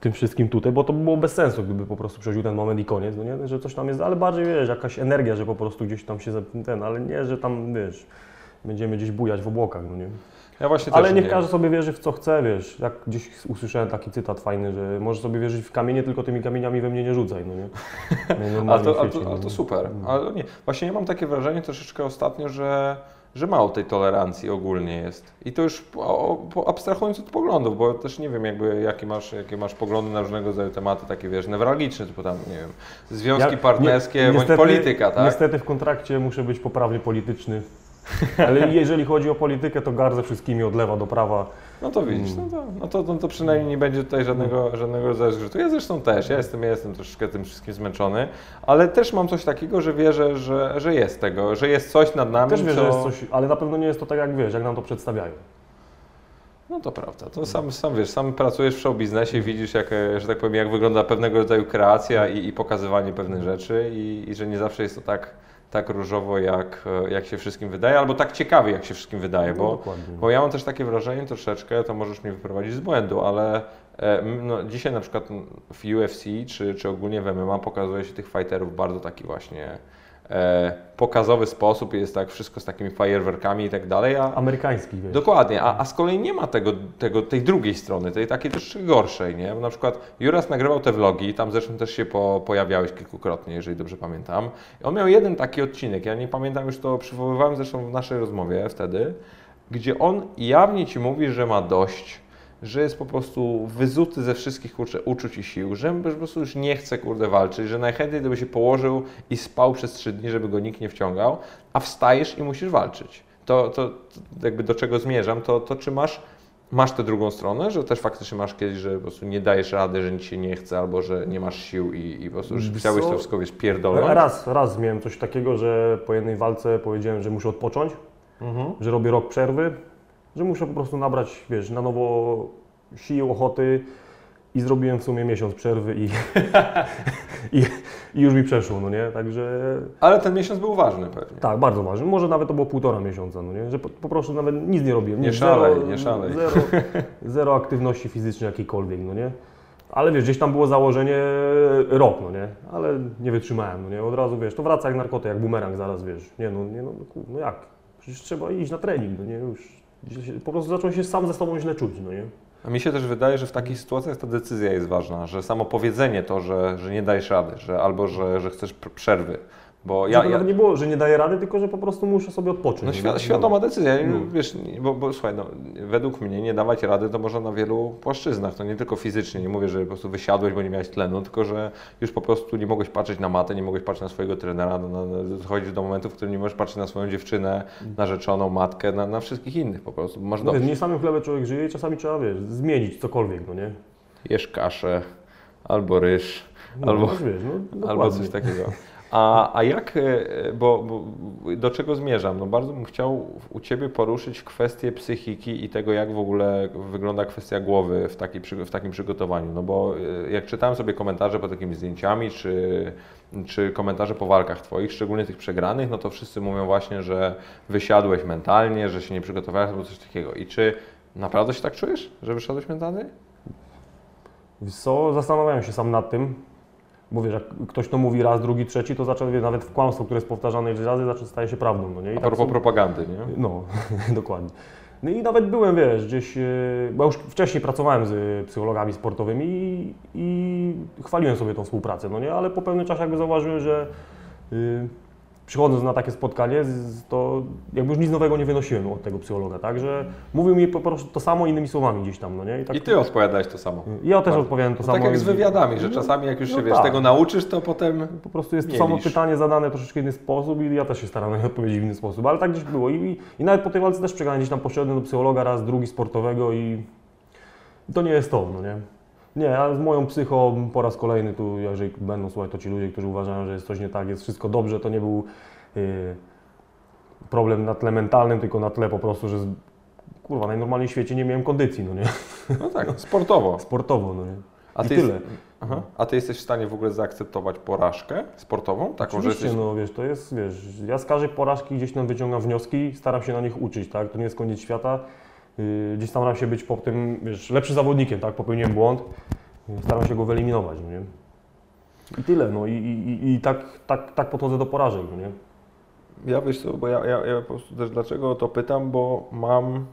tym wszystkim tutaj, bo to by było bez sensu, gdyby po prostu przechodził ten moment i koniec, no nie? że coś tam jest, ale bardziej wiesz, jakaś energia, że po prostu gdzieś tam się ten, ale nie, że tam wiesz, będziemy gdzieś bujać w obłokach, no nie? Ja właśnie Ale niech nie. każdy sobie wierzy w co chce, wiesz, jak gdzieś usłyszałem taki cytat fajny, że możesz sobie wierzyć w kamienie, tylko tymi kamieniami we mnie nie rzucaj, no nie? A Najnormalniej to, a, to, a no to nie? super, ale nie. Właśnie ja mam takie wrażenie troszeczkę ostatnio, że, że mało tej tolerancji ogólnie jest. I to już abstrahując od poglądów, bo też nie wiem jakby jakie masz, jakie masz poglądy na różnego rodzaju tematy, takie wiesz, newralgiczne, typu tam, nie wiem, związki Ja- partnerskie ni- bądź polityka, tak? Niestety w kontrakcie muszę być poprawnie polityczny. Ale jeżeli chodzi o politykę, to gardzę wszystkimi od lewa do prawa. No to widzisz, no to, no to, no to przynajmniej nie będzie tutaj żadnego, żadnego rodzaju zgrzytu. Ja zresztą też, ja jestem, ja jestem troszeczkę tym wszystkim zmęczony, ale też mam coś takiego, że wierzę, że, że jest tego, że jest coś nad nami, Też wiem, co... że jest coś, ale na pewno nie jest to tak jak wiesz, jak nam to przedstawiają. No to prawda. To sam, sam wiesz, sam pracujesz w show biznesie, widzisz, jak, że tak powiem, jak wygląda pewnego rodzaju kreacja i, i pokazywanie pewnych rzeczy i, i że nie zawsze jest to tak, tak różowo, jak, e, jak się wszystkim wydaje, albo tak ciekawie, jak się wszystkim wydaje, No, bo, dokładnie. bo ja mam też takie wrażenie troszeczkę, to możesz mnie wyprowadzić z błędu, ale e, no, dzisiaj na przykład w UFC czy, czy ogólnie w MMA pokazuje się tych fighterów bardzo taki właśnie pokazowy sposób, jest tak wszystko z takimi fajerwerkami i tak dalej, a, Amerykański, wiesz. Dokładnie, a, a z kolei nie ma tego, tego, tej drugiej strony, tej takiej troszeczkę gorszej, nie? Bo na przykład Juras nagrywał te vlogi, tam zresztą też się po, pojawiałeś kilkukrotnie, jeżeli dobrze pamiętam. I on miał jeden taki odcinek, ja nie pamiętam, już to przywoływałem zresztą w naszej rozmowie wtedy, gdzie on jawnie Ci mówi, że ma dość, że jest po prostu wyzuty ze wszystkich kurczę, uczuć i sił, że po prostu już nie chce kurde walczyć, że najchętniej gdyby się położył i spał przez trzy dni, żeby go nikt nie wciągał, a wstajesz i musisz walczyć. To, to, to jakby do czego zmierzam, to, to czy masz, masz tę drugą stronę, że też faktycznie masz kiedyś, że po prostu nie dajesz rady, że nic się nie chce, albo że nie masz sił i, i po prostu już chciałeś to wszystko wiesz? Raz, raz miałem coś takiego, że po jednej walce powiedziałem, że muszę odpocząć, Mhm. że robię rok przerwy, że muszę po prostu nabrać, wiesz, na nowo sił, ochoty i zrobiłem w sumie miesiąc przerwy i, i, i już mi przeszło, no nie? Także Ale ten miesiąc był ważny pewnie. tak, bardzo ważne. Może nawet to było półtora miesiąca, no nie? Że po, po prostu nawet nic nie robiłem. Nie Nic, szalej, zero, nie szalej. Zero, zero aktywności fizycznej jakiejkolwiek, no nie? Ale wiesz, gdzieś tam było założenie rok, no nie? Ale nie wytrzymałem, no nie? Od razu, wiesz, to wraca jak narkotyk, jak bumerang zaraz, wiesz. Nie no, nie no, no, no jak? Przecież trzeba iść na trening, no nie? Już po prostu zacząłem się sam ze sobą źle czuć, no nie? A mi się też wydaje, że w takich sytuacjach ta decyzja jest ważna, że samo powiedzenie to, że, że nie dajesz rady, że albo że, że chcesz pr- przerwy. Bo Ja, to ja, nawet nie było, że nie daję rady, tylko że po prostu muszę sobie odpocząć. no, świ- świadoma decyzja, No. wiesz, bo, bo słuchaj, no, według mnie nie dawać rady to można na wielu płaszczyznach, to nie tylko fizycznie, nie mówię, że po prostu wysiadłeś, bo nie miałeś tlenu, tylko że już po prostu nie mogłeś patrzeć na matę, nie mogłeś patrzeć na swojego trenera, no, no, dochodzisz do momentu, w którym nie możesz patrzeć na swoją dziewczynę, narzeczoną, matkę, na, na wszystkich innych po prostu, masz dość. nie samym chlebem człowiek żyje i czasami trzeba, wiesz, zmienić cokolwiek, no nie? Jesz kaszę, albo ryż, No, albo... wiesz, no, Albo coś takiego. A, a jak, e, bo, bo do czego zmierzam? No bardzo bym chciał u Ciebie poruszyć kwestię psychiki i tego, jak w ogóle wygląda kwestia głowy w, przy- w takim przygotowaniu. No bo e, jak czytałem sobie komentarze pod takimi zdjęciami, czy, czy komentarze po walkach Twoich, szczególnie tych przegranych, no to wszyscy mówią właśnie, że wysiadłeś mentalnie, że się nie przygotowałeś albo coś takiego. I czy naprawdę się tak czujesz, że wyszedłeś mentalnie? Co, zastanawiałem się sam nad tym, bo wiesz, jak ktoś to mówi raz, drugi, trzeci, to zaczął, wiesz, nawet w kłamstwo, które jest powtarzane ileś razy, zaczął staje się prawdą, no nie? I A propos są- propagandy, nie? No, dokładnie. No i nawet byłem, wiesz, gdzieś, e, bo już wcześniej pracowałem z psychologami sportowymi i, i chwaliłem sobie tą współpracę, no nie? Ale po pewnym czasie jakby zauważyłem, że y, przychodząc na takie spotkanie, to jakby już nic nowego nie wynosiłem od tego psychologa, tak? Że mówił mi po prostu to samo innymi słowami gdzieś tam, no nie? tak, I Ty odpowiadałeś to samo. I ja też Tak. odpowiadałem to To samo. tak jak z i- wywiadami, że No, czasami jak już się no wiesz, tak. tego nauczysz, to potem. Po prostu jest to samo pytanie zadane troszeczkę inny sposób i ja też się staram na nie odpowiedzieć w inny sposób, ale tak gdzieś było. I, i, i nawet po tej walce też przegrałem gdzieś tam poszedłem do psychologa raz, drugi sportowego i, i to nie jest to, no nie. Nie, a z moją psycho po raz kolejny tu, jeżeli będą słuchać to ci ludzie, którzy uważają, że jest coś nie tak, jest wszystko dobrze, to nie był y, problem na tle mentalnym, tylko na tle po prostu, że z, kurwa, najnormalniej w świecie nie miałem kondycji, no nie. No tak, sportowo. Sportowo, no nie. A I ty, tyle. Jest, aha, a ty jesteś w stanie w ogóle zaakceptować porażkę sportową? Taką, że Oczywiście, jesteś. no wiesz, to jest, wiesz, ja z każdej porażki gdzieś tam wyciągam wnioski, staram się na nich uczyć, tak, to nie jest koniec świata, yy, gdzieś staram się być po tym, wiesz, lepszym zawodnikiem, tak, popełniłem błąd, staram się go wyeliminować, no nie. I tyle, no i, i, i- tak, tak, tak podchodzę do porażek, no nie. Ja wiesz co, bo ja, ja, ja po prostu też dlaczego to pytam, bo mam.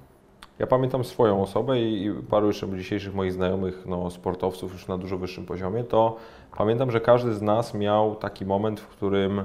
Ja pamiętam swoją osobę i, i paru jeszcze dzisiejszych moich znajomych no, sportowców już na dużo wyższym poziomie, to pamiętam, że każdy z nas miał taki moment, w którym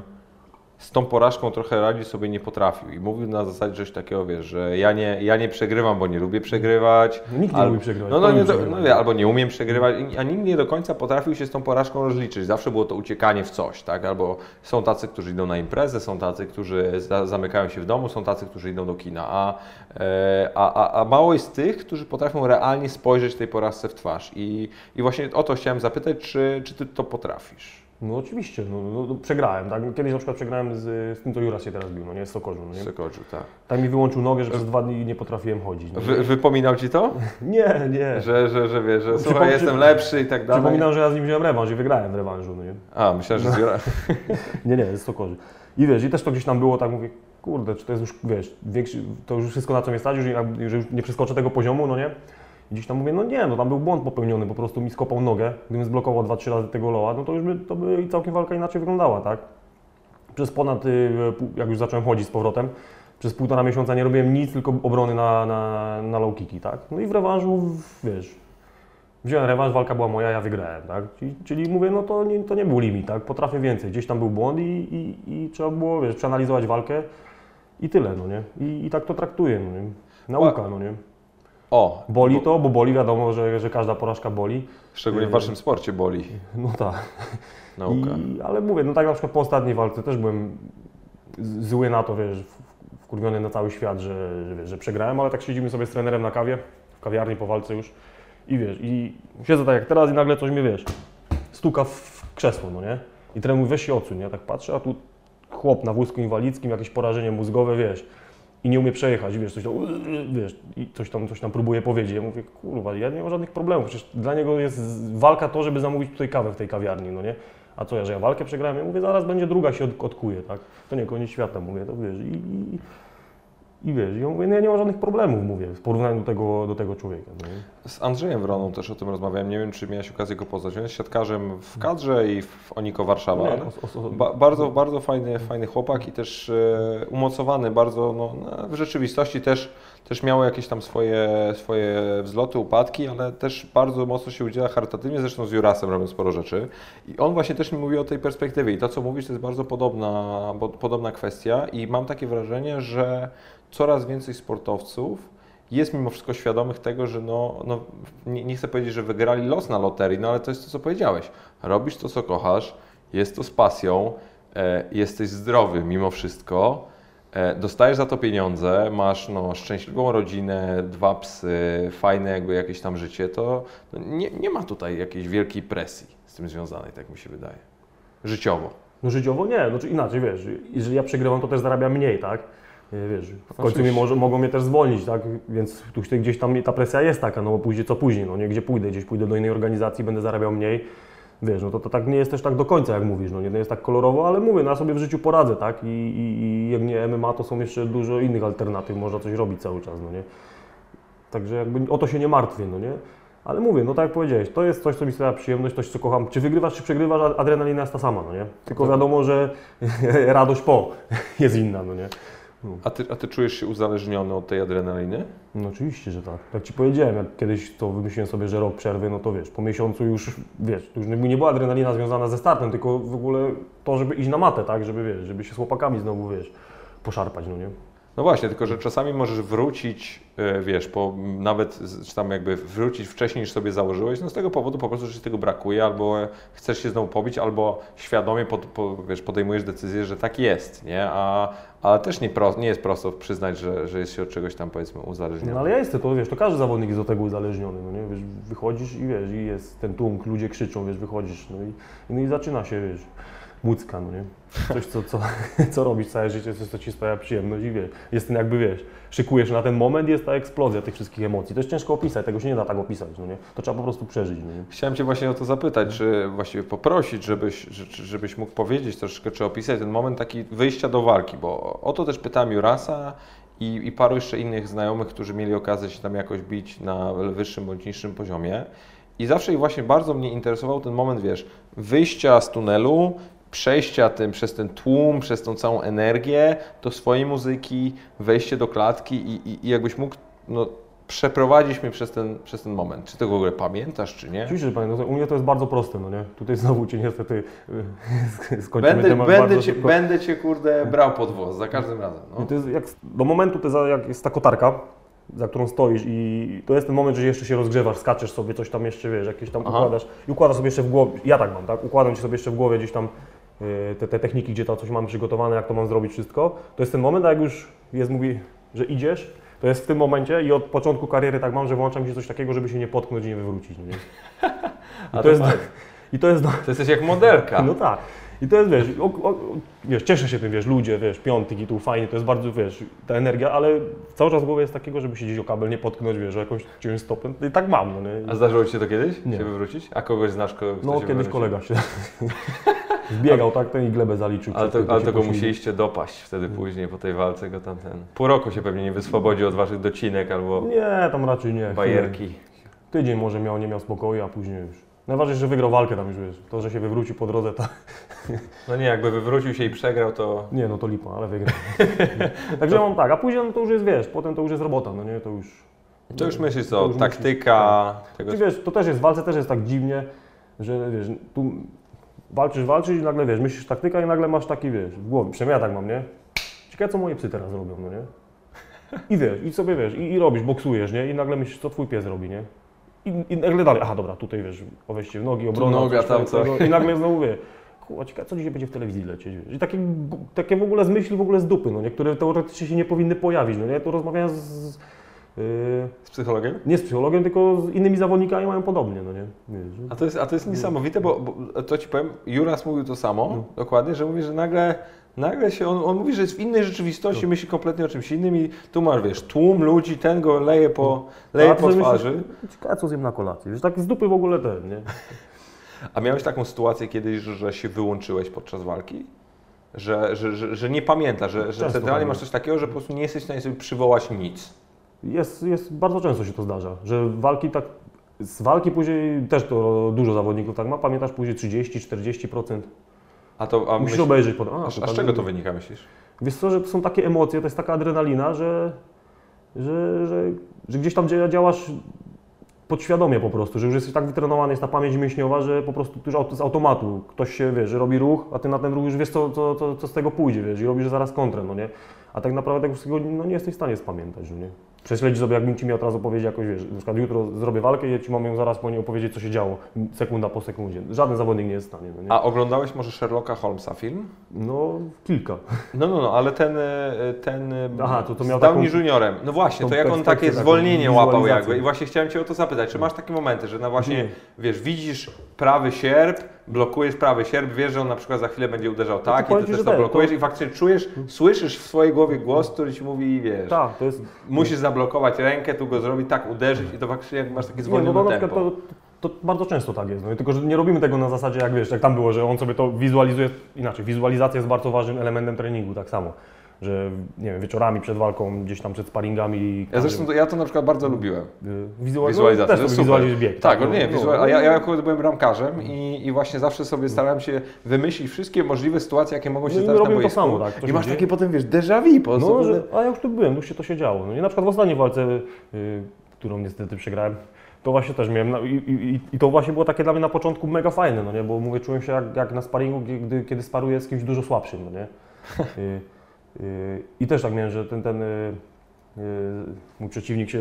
z tą porażką trochę radzić sobie nie potrafił i mówił na zasadzie coś takiego, wiesz, że ja nie, ja nie przegrywam, bo nie lubię przegrywać. Nikt nie Albo- lubi przegrywać. No, no, nie do, no wie, albo nie umiem przegrywać, a nikt nie do końca potrafił się z tą porażką rozliczyć. Zawsze było to uciekanie w coś, tak? Albo są tacy, którzy idą na imprezę, są tacy, którzy za, zamykają się w domu, są tacy, którzy idą do kina, a, e, a, a, a mało jest tych, którzy potrafią realnie spojrzeć tej porażce w twarz. I, i właśnie o to chciałem zapytać, czy, czy ty to potrafisz? No oczywiście, no, no, no przegrałem, tak, kiedyś na przykład przegrałem z, z tym, co Juras się teraz bił, no nie, z Sokorzu, no nie. Sokodziu, tak. Tak mi wyłączył nogę, że przez dwa dni nie potrafiłem chodzić, no. Wy, wypominał ci to? Nie, nie. Że, że, że wiesz, że Przypom- słuchaj, jestem lepszy i tak dalej. Przypominam, że ja z nim wziąłem rewanż i wygrałem w rewanżu, no nie. A, myślałem, że z Jura... Nie, nie, jest to korzy. I wiesz, i też to gdzieś tam było, tak mówię, kurde, czy to jest już, wiesz, większy, to już wszystko na co mnie stać, już, że już nie przeskoczę tego poziomu, no nie. Gdzieś tam mówię, no nie, no tam był błąd popełniony, po prostu mi skopał nogę, gdybym zblokował 2-3 razy tego loa, no to już by, to by całkiem walka inaczej wyglądała, tak. Przez ponad, y, jak już zacząłem chodzić z powrotem, przez półtora miesiąca nie robiłem nic, tylko obrony na, na, na low kicki, tak. No i w rewanżu, wiesz, Wziąłem rewanż, walka była moja, ja wygrałem, tak? Czyli, czyli mówię, no to nie, to nie był limit, tak? Potrafię więcej. Gdzieś tam był błąd i, i, i trzeba było, wiesz, przeanalizować walkę i tyle, no nie? I, i tak to traktuję, no nie? Nauka, no nie? O, Boli bo- to, bo boli, wiadomo, że, że każda porażka boli. Szczególnie w waszym sporcie boli No tak. nauka. I, ale mówię, no tak na przykład po ostatniej walce też byłem zły na to, wiesz, wkurwiony na cały świat, że, że, wiesz, że przegrałem, ale tak siedzimy sobie z trenerem na kawie, w kawiarni po walce już i wiesz, i siedzę tak jak teraz i nagle coś mnie, wiesz, stuka w krzesło, no nie? I trener mówi, weź się odsuń, ja tak patrzę, a tu chłop na wózku inwalidzkim, jakieś porażenie mózgowe, wiesz, i nie umie przejechać, wiesz, coś tam, wiesz, i coś tam, coś tam próbuje powiedzieć. Ja mówię, kurwa, ja nie mam żadnych problemów, przecież dla niego jest walka to, żeby zamówić tutaj kawę w tej kawiarni, no nie? A co ja, że ja walkę przegrałem? Ja mówię, zaraz będzie druga się od, odkuje, tak? To nie koniec świata, mówię, to wiesz, i, i, i wiesz, ja mówię, no ja nie mam żadnych problemów, mówię, w porównaniu do tego, do tego człowieka, no? Z Andrzejem Wroną też o tym rozmawiałem. Nie wiem, czy miałeś okazję go poznać. On jest siatkarzem w kadrze i w Oniko Warszawa. Nie, ale os- os- ba bardzo, bardzo fajny, fajny chłopak i też e, umocowany bardzo no, no, w rzeczywistości też, też miał jakieś tam swoje, swoje wzloty, upadki, ale też bardzo mocno się udziela charytatywnie, zresztą z Jurasem robią sporo rzeczy. I on właśnie też mi mówi o tej perspektywie i to, co mówisz, to jest bardzo podobna, podobna kwestia i mam takie wrażenie, że coraz więcej sportowców jest mimo wszystko świadomych tego, że no, no nie, nie chcę powiedzieć, że wygrali los na loterii, no ale to jest to, co powiedziałeś. Robisz to, co kochasz, jest to z pasją, e, jesteś zdrowy mimo wszystko, dostajesz za to pieniądze, masz no, szczęśliwą rodzinę, dwa psy, fajne jakby jakieś tam życie, to nie, nie ma tutaj jakiejś wielkiej presji z tym związanej, tak mi się wydaje. Życiowo. No życiowo nie, znaczy inaczej, wiesz, jeżeli ja przegrywam, to też zarabiam mniej, tak? E, Wiesz, w końcu może, mogą mnie też zwolnić, tak? Więc tu gdzieś tam ta presja jest taka, no bo później co później, no nie, gdzie pójdę, gdzieś pójdę do innej organizacji, będę zarabiał mniej, wiesz, no to, to tak nie jest też tak do końca, jak mówisz, no nie, jest tak kolorowo, ale mówię, no ja sobie w życiu poradzę, tak? I, i, i jak nie MMA, to są jeszcze dużo innych alternatyw, można coś robić cały czas, no nie? Także jakby o to się nie martwię, no nie? Ale mówię, no tak jak powiedziałeś, to jest coś, co mi sprawia przyjemność, coś, co kocham. Czy wygrywasz, czy przegrywasz, adrenalina jest ta sama, no nie? Tylko Tak. wiadomo, że radość po jest inna, no nie? A ty, a ty czujesz się uzależniony od tej adrenaliny? No oczywiście, że tak. Jak Ci powiedziałem, jak kiedyś to wymyśliłem sobie, że rok przerwy, no to wiesz, po miesiącu już, wiesz, to już nie była adrenalina związana ze startem, tylko w ogóle to, żeby iść na matę, tak, żeby, wiesz, żeby się z chłopakami znowu, wiesz, poszarpać, no nie? No właśnie, tylko że czasami możesz wrócić, e, wiesz, po, nawet czy tam jakby wrócić wcześniej niż sobie założyłeś, no z tego powodu po prostu, że ci tego brakuje, albo chcesz się znowu pobić, albo świadomie pod, po, wiesz, podejmujesz decyzję, że tak jest, nie? A, ale też nie, pro, nie jest prosto przyznać, że, że jest się od czegoś tam powiedzmy uzależniony. No ale ja jestem, to wiesz, to każdy zawodnik jest do tego uzależniony, no nie? Wiesz, wychodzisz i wiesz, i jest ten tłum, ludzie krzyczą, wiesz, wychodzisz, no i, no i zaczyna się, wiesz, mucka, no nie? Coś, co, co, co robisz całe życie, coś, co ci sprawia przyjemność i wiesz, jest jakby, wiesz, szykujesz na ten moment, jest ta eksplozja tych wszystkich emocji. To jest ciężko opisać, tego się nie da tak opisać, no nie? To trzeba po prostu przeżyć, no nie? Chciałem Cię właśnie o to zapytać, czy właściwie poprosić, żebyś, żebyś mógł powiedzieć troszeczkę, czy opisać ten moment taki wyjścia do walki, bo o to też pytałem Jurasa i, i paru jeszcze innych znajomych, którzy mieli okazję się tam jakoś bić na wyższym bądź niższym poziomie. I zawsze ich właśnie bardzo mnie interesował ten moment, wiesz, wyjścia z tunelu, przejścia tym, przez ten tłum, przez tą całą energię do swojej muzyki, wejście do klatki i, i, i jakbyś mógł no, przeprowadzić mnie przez ten, przez ten moment. Czy ty w ogóle pamiętasz, czy nie? Oczywiście, że pamiętam, u mnie to jest bardzo proste, no nie? Tutaj znowu Cię niestety y, skończymy Będę, temat będę, cię, szybko. będę cię, kurde, brał pod włos za każdym razem. No. to jest jak, do momentu, to za- jak jest ta kotarka, za którą stoisz i to jest ten moment, że jeszcze się rozgrzewasz, skaczesz sobie, coś tam jeszcze, wiesz, jakieś tam Aha. układasz i układasz sobie jeszcze w głowie, ja tak mam, tak, układam ci sobie jeszcze w głowie gdzieś tam te, te techniki, gdzie to coś mam przygotowane, jak to mam zrobić wszystko, to jest ten moment, a jak już jest, mówi, że idziesz, to jest w tym momencie i od początku kariery tak mam, że włączam się coś takiego, żeby się nie potknąć i nie wywrócić, no nie? I to, to jest, ma- i to jest To jesteś jak modelka. no tak. I to jest, wiesz, o, o, wiesz, cieszę się tym, wiesz, ludzie, wiesz, piątek i tu fajnie, to jest bardzo, wiesz, ta energia, ale cały czas w głowie jest takiego, żeby się gdzieś o kabel nie potknąć, wiesz, o jakąś ciąć stopę. I tak mam, no nie? A zdarzyło Ci się to kiedyś? Nie. Się wywrócić? A kogoś znasz, kogo No kiedyś wywrócił? kolega się wbiegał, tak, ten i glebę zaliczył. Ale, to, ale tego musieliście dopaść wtedy później po tej walce go tamten. Pół roku się pewnie nie wyswobodził od Waszych docinek albo Nie, tam raczej nie. bajerki. Tydzień może miał, nie miał spokoju, a później już. Najważniejsze, że wygrał walkę tam już, wiesz. To, że się wywrócił po drodze, to No nie, jakby wywrócił się i przegrał, to nie, no to lipa, ale wygrał. Także ja mam tak, a później no to już jest, wiesz, potem to już jest robota, no nie, to już... to już myślisz To co, już taktyka tego... Ty wiesz, to też jest, w walce też jest tak dziwnie, że wiesz, tu walczysz, walczysz i nagle wiesz, myślisz taktyka i nagle masz taki, wiesz, w głowie, przynajmniej ja tak mam, nie? Ciekawe, co moje psy teraz robią, no nie? I wiesz, i sobie wiesz, i, i robisz, boksujesz, nie? I nagle myślisz, co twój pies robi, nie? I, i nagle dalej, aha, dobra, tutaj wiesz, o wejście w nogi, obrona, noga, coś tam coś. I nagle znowu wie, kurwa, co dzisiaj będzie w telewizji lecieć, wiesz? I takie, takie w ogóle z myśli w ogóle z dupy, no nie? Które teoretycznie się nie powinny pojawić, no nie? Tu rozmawiałem z... z Z psychologiem? nie z psychologiem, tylko z innymi zawodnikami mają podobnie, no nie? A to jest, a to jest niesamowite, bo, bo to Ci powiem, Juras mówił to samo, No. dokładnie, że mówi, że nagle Nagle się, on, on mówi, że jest w innej rzeczywistości, myśli kompletnie o czymś innym i tu masz, wiesz, tłum ludzi, ten go leje po, leje po twarzy. Ciekawe co zjem na kolację, wiesz, tak z dupy w ogóle ten, nie? A miałeś taką sytuację kiedyś, że, się wyłączyłeś podczas walki? Że, że, że, że nie pamiętasz, że, że centralnie masz coś takiego, że po prostu nie jesteś w stanie sobie przywołać nic. Jest, jest, bardzo często się to zdarza, że walki tak, z walki później też to dużo zawodników tak ma, pamiętasz później 30-40%, A to, a musisz myśl- obejrzeć potem. a, to a z czego to wynika, myślisz? Wiesz co, że są takie emocje, to jest taka adrenalina, że, że, że, że gdzieś tam dzia- działasz podświadomie po prostu, że już jesteś tak wytrenowany, jest ta pamięć mięśniowa, że po prostu już z automatu ktoś się, wiesz, że robi ruch, a ty na ten ruch już wiesz, co, co, co, co z tego pójdzie, wiesz, i robisz zaraz kontrę, no nie? A tak naprawdę tego wszystkiego no, nie jesteś w stanie spamiętać, no nie? Prześledź sobie, jakbym Ci miał teraz opowiedzieć jakoś, wiesz, na przykład jutro zrobię walkę i ja Ci mam ją zaraz po niej opowiedzieć, co się działo, sekunda po sekundzie. Żaden zawodnik nie jest w stanie, no nie? A oglądałeś może Sherlocka Holmesa film? No, kilka. No, no, no, ale ten, e, ten e, Aha, to- to miał z Downey taką- Juniorem. No właśnie, to jak on takie zwolnienie łapał jakby. I właśnie chciałem Cię o to zapytać, czy masz takie momenty, że na właśnie, Nie. wiesz, widzisz prawy sierp, blokujesz prawy sierp, wiesz, że on na przykład za chwilę będzie uderzał tak i powiem ty też że to tak, blokujesz to- i faktycznie czujesz, słyszysz w swojej głowie głos, który Ci mówi, wiesz, Tak, to jest... musisz zablokować rękę, tu go zrobić, tak uderzyć i to faktycznie jak masz takie no zwolnione na tempo. to, to bardzo często tak jest. No, i tylko, że nie robimy tego na zasadzie, jak wiesz, jak tam było, że on sobie to wizualizuje inaczej. Wizualizacja jest bardzo ważnym elementem treningu, tak samo. Że nie wiem, wieczorami przed walką, gdzieś tam przed sparingami. Ja zresztą to, ja to na przykład bardzo lubiłem. wizualizacja. Wizualizacja, No, też bieg. Tak, no, no, nie, no, wizual, no, a ja, ja akurat byłem bramkarzem i, i właśnie zawsze sobie starałem się wymyślić wszystkie możliwe sytuacje, jakie mogą się No i my zdarzyć na to samo, tak, to I się masz dzieje. takie potem, wiesz, déjà vu po prostu. No, że, a ja już tu byłem, już się to się działo. No i na przykład w ostatniej walce, y, którą niestety przegrałem, to właśnie też miałem, no, i, i, i to właśnie było takie dla mnie na początku mega fajne, no nie, bo mówię, czułem się jak, jak na sparingu, kiedy, kiedy sparuję z kimś dużo słabszym, no nie. I też tak miałem, że ten, ten y, y, mój przeciwnik się,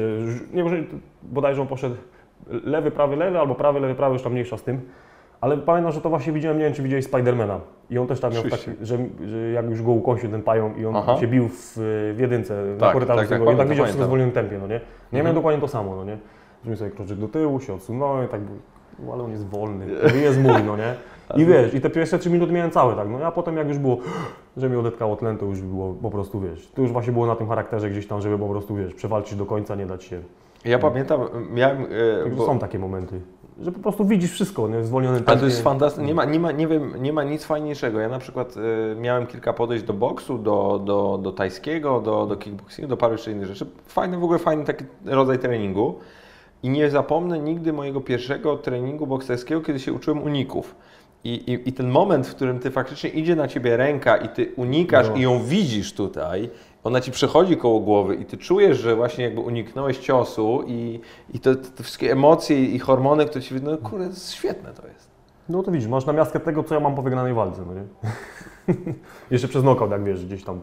nie może, bodajże on poszedł lewy, prawy, lewy, albo prawy, lewy, prawy, już tam mniejsza z tym. Ale pamiętam, że to właśnie widziałem, nie wiem czy widziałeś Spidermana. I on też tam miał Oczywiście. taki, że, że jak już go ukąsił ten pająk i on Aha. się bił w, w jedynce na Tak, korytarzu tak, tak, tego, i tak widział wszystko w zwolnionym tempie, no nie? Nie Mhm. miałem dokładnie to samo, no nie? Zrobiłem sobie kroczek do tyłu, się odsunąłem, tak, no, ale on jest wolny, jest mój, no nie? I wiesz, i te pierwsze trzy minuty miałem całe tak, no a potem jak już było, że mi odetkało tlen, to już było po prostu, wiesz, to już właśnie było na tym charakterze gdzieś tam, żeby po prostu, wiesz, przewalczyć do końca, nie dać się. Ja pamiętam, miałem... e, bo- są takie momenty, że po prostu widzisz wszystko, nie? W zwolnionym Ale tempie. to jest fantastyczne. Nie ma, nie, ma, nie, wiem, nie ma nic fajniejszego. Ja na przykład e, miałem kilka podejść do boksu, do, do, do tajskiego, do, do kickboxingu, do paru jeszcze innych rzeczy. Fajny, w ogóle fajny taki rodzaj treningu. I nie zapomnę nigdy mojego pierwszego treningu bokserskiego, kiedy się uczyłem uników. I, i, I ten moment, w którym ty faktycznie idzie na ciebie ręka i ty unikasz No. i ją widzisz tutaj, ona ci przechodzi koło głowy i ty czujesz, że właśnie jakby uniknąłeś ciosu i, i to, te wszystkie emocje i hormony, które ci widzą, no kurde, świetne to jest. No to widzisz, masz na miastkę tego, co ja mam po wygranej walce, no nie? Jeszcze przez knockout, jak wiesz, gdzieś tam.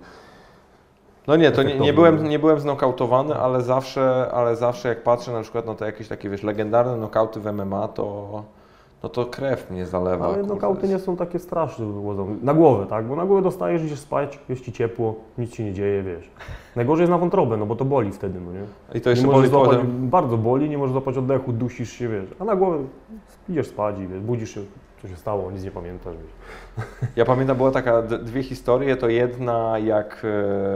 No nie, to nie, nie, byłem, nie byłem znokautowany, ale zawsze, ale zawsze jak patrzę na przykład na te jakieś takie, wiesz, legendarne nokauty w MMA, to, no to krew mnie zalewa. Ale kurde. knockouty nie są takie straszne, na głowę, tak? Bo na głowę dostajesz, idziesz spać, jest ci ciepło, nic ci nie dzieje, wiesz. Najgorzej jest na wątrobę, no bo to boli wtedy, no nie? I to jeszcze nie boli złapać, bardzo boli, nie możesz złapać oddechu, dusisz się, wiesz. A na głowę idziesz spać i wiesz, budzisz się, co się stało, nic nie pamiętasz. Ja pamiętam, była taka dwie historie, to jedna jak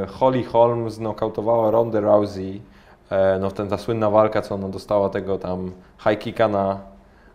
e, Holly Holm znokautowała Ronda Rousey, e, no ten ta słynna walka, co ona dostała tego tam high kicka na,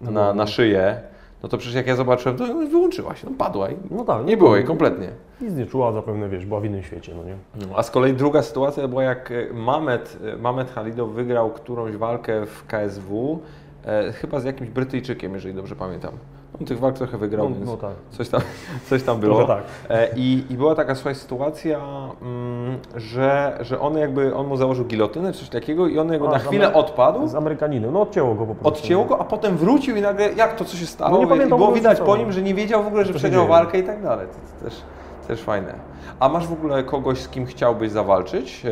na, na szyję, no to przecież jak ja zobaczyłem, to wyłączyła się, no padła i No tak. nie było jej kompletnie. Nic nie czuła, zapewne, wiesz, była w innym świecie, no nie? No, a z kolei druga sytuacja była jak e, Mamet, Mamet Halidow wygrał którąś walkę w KSW, e, chyba z jakimś Brytyjczykiem, jeżeli dobrze pamiętam. On tych walk trochę wygrał, No, więc no tak. coś, tam, coś tam było. Tak. E, I, I była taka słuchaj, sytuacja, mm, że, że on jakby, on mu założył gilotynę, coś takiego i on jakby A, na chwilę Amery- odpadł, Z Amerykaninem, no odcięło go po prostu. odcięło go, a potem wrócił i nagle, jak to, co się stało? No nie I pamiętam w było widać po nim, że nie wiedział w ogóle, że przegrał walkę i tak dalej. To, to też, też fajne. A masz w ogóle kogoś, z kim chciałbyś zawalczyć? E,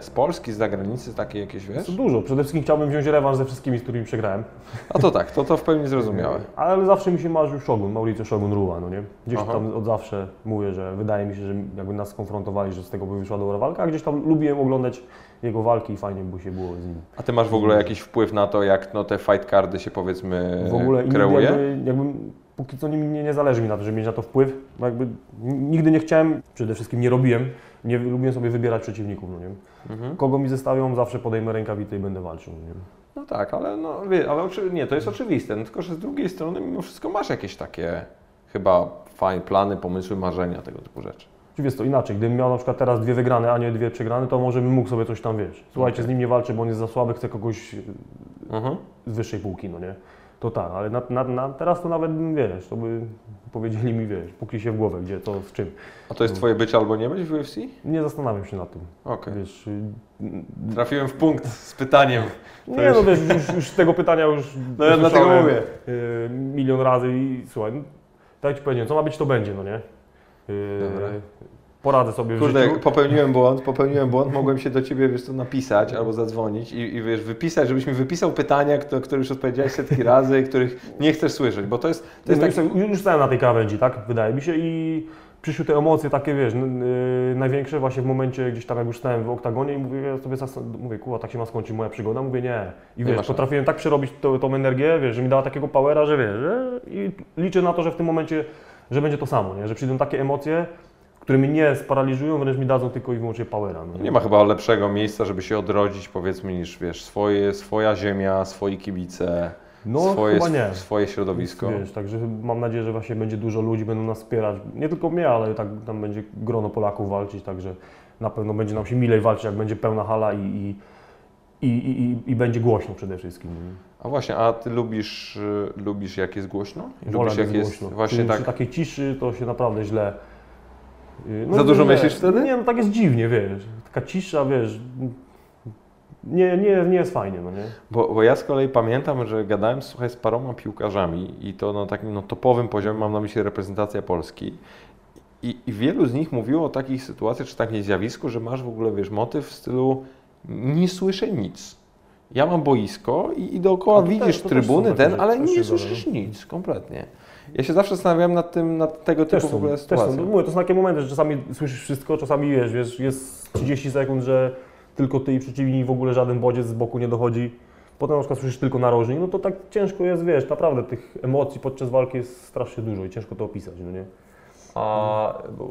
z Polski, z zagranicy, takie jakieś, wiesz? Dużo. Przede wszystkim chciałbym wziąć rewanż ze wszystkimi, z którymi przegrałem. A to tak, to, to w pełni zrozumiałe. Ale zawsze mi się marzył Shogun, Mauricio Shogun Rua, no nie? Gdzieś Aha. tam od zawsze mówię, że wydaje mi się, że jakby nas skonfrontowali, że z tego by wyszła dobra walka, a gdzieś tam lubiłem oglądać jego walki i fajnie by się było z nim. A ty masz w ogóle jakiś wpływ na to, jak no, te fight cardy się powiedzmy W ogóle kreuje? jakby, jakbym póki co nie, nie, zależy mi na to, żeby mieć na to wpływ, bo jakby nigdy nie chciałem, przede wszystkim nie robiłem, nie lubiłem sobie wybierać przeciwników, no nie? Mhm. Kogo mi zestawią, zawsze podejmę rękawicę i będę walczył, no nie? No tak, ale no ale nie, to jest oczywiste, no, tylko że z drugiej strony mimo wszystko masz jakieś takie chyba fajne plany, pomysły, marzenia, tego typu rzeczy. Czy wiesz to inaczej, gdybym miał na przykład teraz dwie wygrane, a nie dwie przegrane, to może bym mógł sobie coś tam, wiesz, słuchajcie, Okej. z nim nie walczę, bo on jest za słaby, chcę kogoś Mhm. z wyższej półki, no nie? To tak, ale na, na, na, teraz to nawet, wiesz, to by powiedzieli mi, wiesz, póki się w głowę, gdzie to, z czym. A to jest twoje być albo nie być w UFC? Nie zastanawiam się nad tym, Okej. wiesz, y, Trafiłem w punkt z pytaniem. Nie, no wiesz, już, już tego pytania już No ja dlatego mówię. y, milion razy i słuchaj, no, tak jak ci powiedziałem, co ma być, to będzie, no nie? Y, Dobra. Poradzę sobie w Kurde, życiu. popełniłem błąd, popełniłem błąd, mogłem się do Ciebie, wiesz co, napisać albo zadzwonić i, i wiesz, wypisać, żebyś mi wypisał pytania, kto- które już odpowiedziałeś setki razy, których nie chcesz słyszeć, bo to jest, to To jest jest taki... już, już stałem na tej krawędzi, tak? Wydaje mi się i przyszły te emocje takie, wiesz, n- y, największe właśnie w momencie gdzieś tam jak już stałem w oktagonie i mówię ja sobie mówię, kurwa, tak się ma skończyć moja przygoda, mówię nie. I Nie wiesz, szans. potrafiłem tak przerobić tą, tą energię, wiesz, że mi dała takiego powera, że wiesz, że, i liczę na to, że w tym momencie, że będzie to samo, nie? Że przyjdą takie emocje, które mnie nie sparaliżują, wręcz mi dadzą tylko i wyłącznie powera. No. Nie ma chyba lepszego miejsca, żeby się odrodzić, powiedzmy, niż wiesz, swoje, swoja ziemia, swoi kibice, No, swoje, chyba nie. swoje środowisko. Wiesz, także mam nadzieję, że właśnie będzie dużo ludzi, będą nas wspierać. Nie tylko mnie, ale tak tam będzie grono Polaków walczyć, także na pewno będzie nam się milej walczyć, jak będzie pełna hala i, i, i, i, i, będzie głośno przede wszystkim. A właśnie, a Ty lubisz, y, lubisz jak jest głośno? Wolę, Lubisz jak jest głośno. właśnie przy, tak... Przy takiej ciszy to się naprawdę źle... Yy, Za dużo źle. myślisz wtedy? Nie, no tak jest dziwnie, wiesz. Taka cisza, wiesz... Nie, nie, nie jest fajnie, no nie? Bo, bo ja z kolei pamiętam, że gadałem słuchaj, z paroma piłkarzami i to na takim no, topowym poziomie, mam na myśli reprezentacja Polski. I, I wielu z nich mówiło o takich sytuacjach, czy takim zjawisku, że masz w ogóle, wiesz, motyw w stylu nie słyszę nic. Ja mam boisko i, i dookoła widzisz też trybuny, ten, ale nie słyszysz zdarza. nic, kompletnie. Ja się zawsze zastanawiałem nad tym, nad tego Też typu w są, ogóle też są. mówię, to są takie momenty, że czasami słyszysz wszystko, czasami wiesz, wiesz, jest 30 sekund, że tylko ty i przeciwnik w ogóle żaden bodziec z boku nie dochodzi. Potem na przykład słyszysz tylko narożnik, no to tak ciężko jest, wiesz, naprawdę tych emocji podczas walki jest strasznie dużo i ciężko to opisać, no nie? A bo,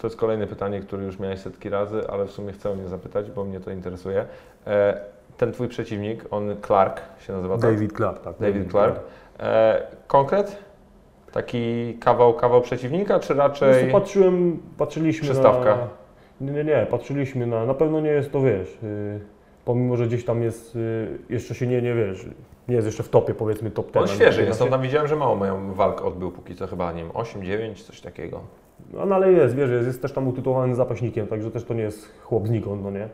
to jest kolejne pytanie, które już miałeś setki razy, ale w sumie chcę o nie zapytać, bo mnie to interesuje. E, ten twój przeciwnik, on Clark się nazywa, tak? David Clark, tak. David Clark. E, konkret? Taki kawał, kawał przeciwnika, czy raczej... patrzyłem, patrzyliśmy Przystawka. na... Nie, nie, nie, patrzyliśmy na... Na pewno nie jest to, wiesz, yy, pomimo, że gdzieś tam jest, yy, jeszcze się nie, nie, wiesz, nie jest jeszcze w topie, powiedzmy top 10. On świeży jest, on tam... tam widziałem, że mało mają walk odbył póki co chyba, nie wiem, 8, 9, coś takiego. No ale jest, wiesz, jest, jest też tam utytułowany zapaśnikiem, także też to nie jest chłop znikąd, no nie?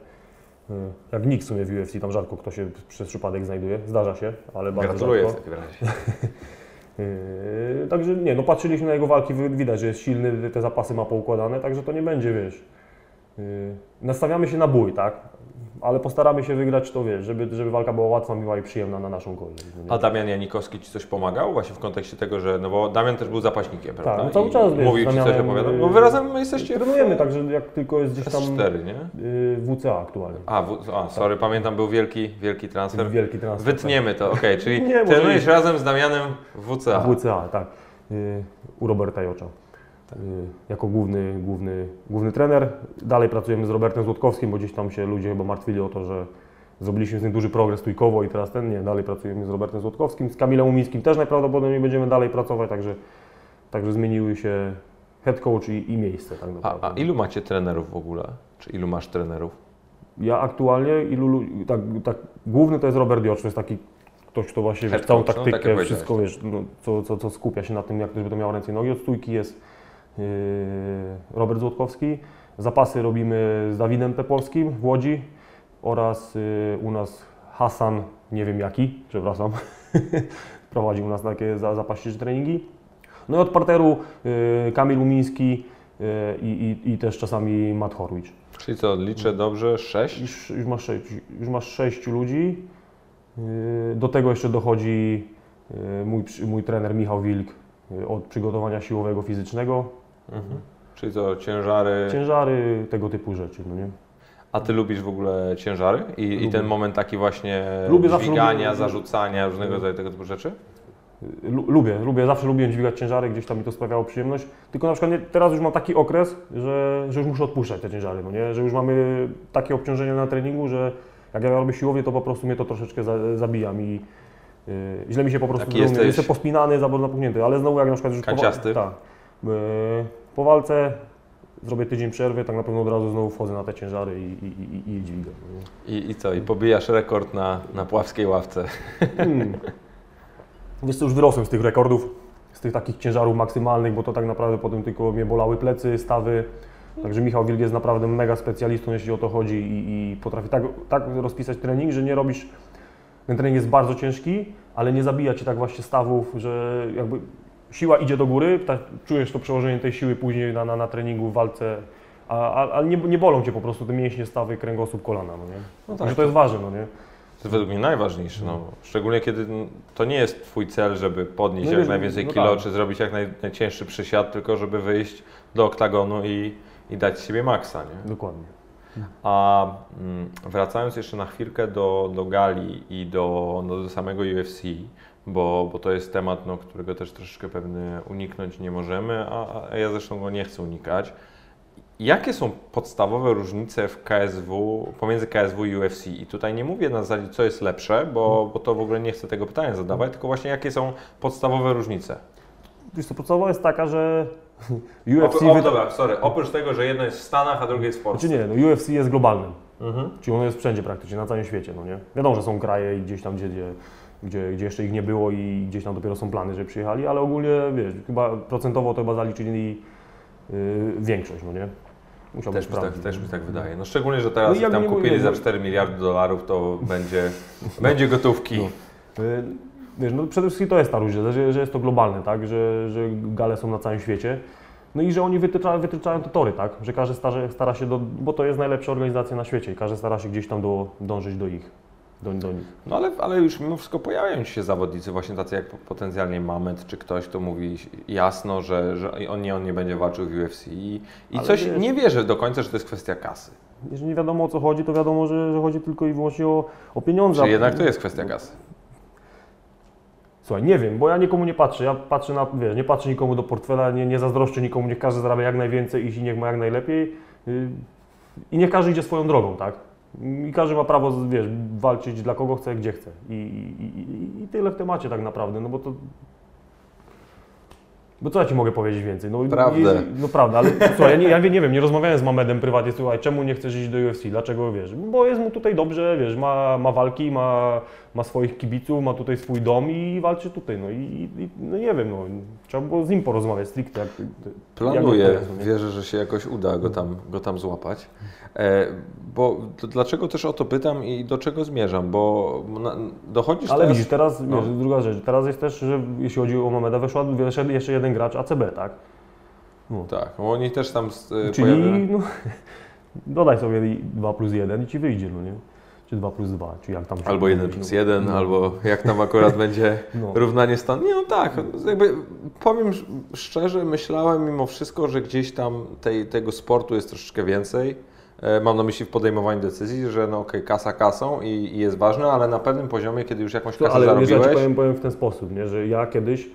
Yy, Jak nikt w sumie w UFC, tam rzadko kto się przez przypadek znajduje, zdarza się, ale bardzo Gratuluję w rzadko. takim razie. Yy, także nie, no patrzyliśmy na jego walki, wi- widać, że jest silny, te zapasy ma poukładane, także to nie będzie, wiesz. Yy, nastawiamy się na bój, tak? Ale postaramy się wygrać to, wiesz, żeby, żeby walka była łatwa, miła i przyjemna na naszą korzyść. A Damian Janikowski Ci coś pomagał właśnie w kontekście tego, że, no bo Damian też był zapaśnikiem, prawda? no cały I czas, wiesz, Mówił Ci coś, opowiadał? y, Bo Wy razem jesteście Trenujemy, także jak tylko jest gdzieś tam S4, nie? yy, WCA aktualnie. A, w, a sorry, pamiętam, był wielki, wielki transfer. Wielki transfer. Wytniemy to, okej, czyli Nie, trenujesz razem z Damianem w WCA. tak. WCA, tak. Yy, u Roberta Jocza. Yy, jako główny, główny, główny trener. Dalej pracujemy z Robertem Złotkowskim, bo gdzieś tam się ludzie chyba martwili o to, że zrobiliśmy z nim duży progres stójkowo i teraz ten, nie, dalej pracujemy z Robertem Złotkowskim. Z Kamilem Umińskim też najprawdopodobniej będziemy dalej pracować, także, także zmieniły się head coach i, i miejsce tak A, naprawdę. a ilu macie trenerów w ogóle? Czy ilu masz trenerów? Ja aktualnie, ilu, lu- tak, tak, główny to jest Robert Jocz, to jest taki ktoś, kto właśnie wiesz, całą no, tak taktykę, powiedziałeś. wszystko wiesz, no, co, co, co skupia się na tym, jak żeby to miało ręce i nogi. Od stójki jest Robert Złotkowski. Zapasy robimy z Dawidem Tepolskim w Łodzi oraz yy, u nas Hasan, nie wiem jaki, przepraszam, prowadzi u nas takie za, zapaśnicze treningi. No i od parteru yy, Kamil Umiński yy, i, i, i też czasami Matt Horwicz. Czyli co, liczę dobrze, sześć? Już, już, masz, sześć, już masz sześciu ludzi. Yy, Do tego jeszcze dochodzi yy, mój, mój trener Michał Wilk yy, od przygotowania siłowego, fizycznego, Mhm. Czyli co, ciężary? ciężary, tego typu rzeczy. No nie? A Ty lubisz w ogóle ciężary? I, i ten moment taki właśnie Lubię, dźwigania, lubię. zarzucania, różnego rodzaju tego typu rzeczy? lu- lubię, lubię, zawsze lubiłem dźwigać ciężary, gdzieś tam mi to sprawiało przyjemność. Tylko na przykład nie, teraz już mam taki okres, że, że już muszę odpuszczać te ciężary, no nie? Że już mamy takie obciążenie na treningu, że jak ja robię siłownię, to po prostu mnie to troszeczkę za, zabija mi. Yy, źle mi się po prostu Taki jesteś- Jestem pospinany, za bardzo napuchnięty, ale znowu jak na przykład już po, wa- Kanciasty? tak, yy, po walce zrobię tydzień przerwy, tak na pewno od razu znowu wchodzę na te ciężary i, i, i, i dźwigam. no? I, I co? I pobijasz rekord na, na pławskiej ławce. Hmm. Co, już wyrosłem z tych rekordów, z tych takich ciężarów maksymalnych, bo to tak naprawdę potem tylko mnie bolały plecy, stawy. Także Michał Wilk jest naprawdę mega specjalistą, jeśli o to chodzi i, i potrafi tak, tak rozpisać trening, że nie robisz, ten trening jest bardzo ciężki, ale nie zabija Ci tak właśnie stawów, że jakby siła idzie do góry, ta, czujesz to przełożenie tej siły później na, na, na treningu, w walce, ale nie, nie bolą Cię po prostu te mięśnie, stawy, kręgosłup, kolana, no nie? No Także to jest ważne, no nie? To jest według mnie najważniejsze, no. Szczególnie kiedy to nie jest Twój cel, żeby podnieść No jak wiesz, najwięcej no kilo, tak. czy zrobić jak naj, najcięższy przysiad, tylko żeby wyjść do oktagonu i, i dać siebie maksa, nie? Dokładnie. A mm, wracając jeszcze na chwilkę do, do gali i do, no, do samego UFC, bo, bo to jest temat, no, którego też troszeczkę pewnie uniknąć nie możemy, a, a ja zresztą go nie chcę unikać. Jakie są podstawowe różnice w KSW, pomiędzy KSW i UFC? I tutaj nie mówię na zasadzie, co jest lepsze, bo, bo to w ogóle nie chcę tego pytania zadawać, tylko właśnie jakie są podstawowe różnice. Wiesz podstawowa jest taka, że UFC... o, wy- dobra, sorry, oprócz tego, że jedno jest w Stanach, a drugie jest w Polsce. Znaczy nie, no UFC jest globalnym, Mhm. czyli ono jest wszędzie praktycznie, na całym świecie, no nie? Wiadomo, że są kraje i gdzieś tam, gdzie, gdzie, gdzie, gdzie jeszcze ich nie było i gdzieś tam dopiero są plany, żeby przyjechali, ale ogólnie, wiesz, chyba procentowo to chyba zaliczyli yy, większość, no nie? Musiałbym Też mi, tak, też mi tak wydaje. No szczególnie, że teraz No jak tam kupili mówię, za no- 4 miliardy dolarów, to będzie, będzie gotówki. No. Y, Wiesz, no przede wszystkim to jest ta różnica, że, że jest to globalne, tak? Że, że gale są na całym świecie. No i że oni wytyczają, wytyczają te tory, tak? Że każdy stara, stara się, do, bo to jest najlepsza organizacja na świecie i każdy stara się gdzieś tam do, dążyć do ich, do, do nich. No ale, ale już mimo wszystko pojawiają się zawodnicy, właśnie tacy jak potencjalnie Mamet czy ktoś, kto mówi jasno, że, że on, nie, on nie będzie walczył w UFC i, i coś wiesz- nie wierzę do końca, że to jest kwestia kasy. Jeżeli nie wiadomo o co chodzi, to wiadomo, że, że chodzi tylko i wyłącznie o, o pieniądze. Czy jednak to jest kwestia kasy? Słuchaj, nie wiem, bo ja nikomu nie patrzę. Ja patrzę na, wiesz, nie patrzę nikomu do portfela, nie, nie zazdroszczę nikomu, niech każdy zarabia jak najwięcej i niech ma jak najlepiej. Yy, I niech każdy idzie swoją drogą, tak? I każdy ma prawo, wiesz, walczyć dla kogo chce, gdzie chce. I, i, i, tyle w temacie tak naprawdę, no bo to... Bo co ja Ci mogę powiedzieć więcej? No, Prawdę. jest- No prawda, ale słuchaj, ja nie, ja nie wiem, nie rozmawiałem z Mamedem prywatnie, słuchaj, czemu nie chcesz iść do UFC, dlaczego, wiesz, bo jest mu tutaj dobrze, wiesz, ma, ma walki, ma, ma swoich kibiców, ma tutaj swój dom i walczy tutaj, no i, i no nie wiem, no, trzeba było z nim porozmawiać stricte. Jak, Planuję, nie? wierzę, że się jakoś uda go tam, go tam złapać. E, bo dlaczego też o to pytam i do czego zmierzam? Bo na, dochodzisz Ale teraz... widzisz, teraz, no. wiesz, druga rzecz, teraz jest też, że jeśli chodzi o Mameda, weszła jeszcze, jeszcze jeden gracz ACB, tak? No. Tak, bo oni też tam e, Czyli, pojawiają- no, dodaj sobie 2 plus 1 i Ci wyjdzie, no nie? Czy 2 plus 2, czy jak tam Albo 1 mówi, plus no. 1, No. albo jak tam akurat będzie No. równanie stanu. Nie no tak, jakby powiem sz- szczerze, myślałem mimo wszystko, że gdzieś tam tej, tego sportu jest troszeczkę więcej. E, Mam na myśli w podejmowaniu decyzji, że no okej, kasa kasą i, i jest ważna, ale na pewnym poziomie, kiedy już jakąś kasę ale wiesz, ja zarobiłeś, Ci powiem, powiem w ten sposób, nie? że ja kiedyś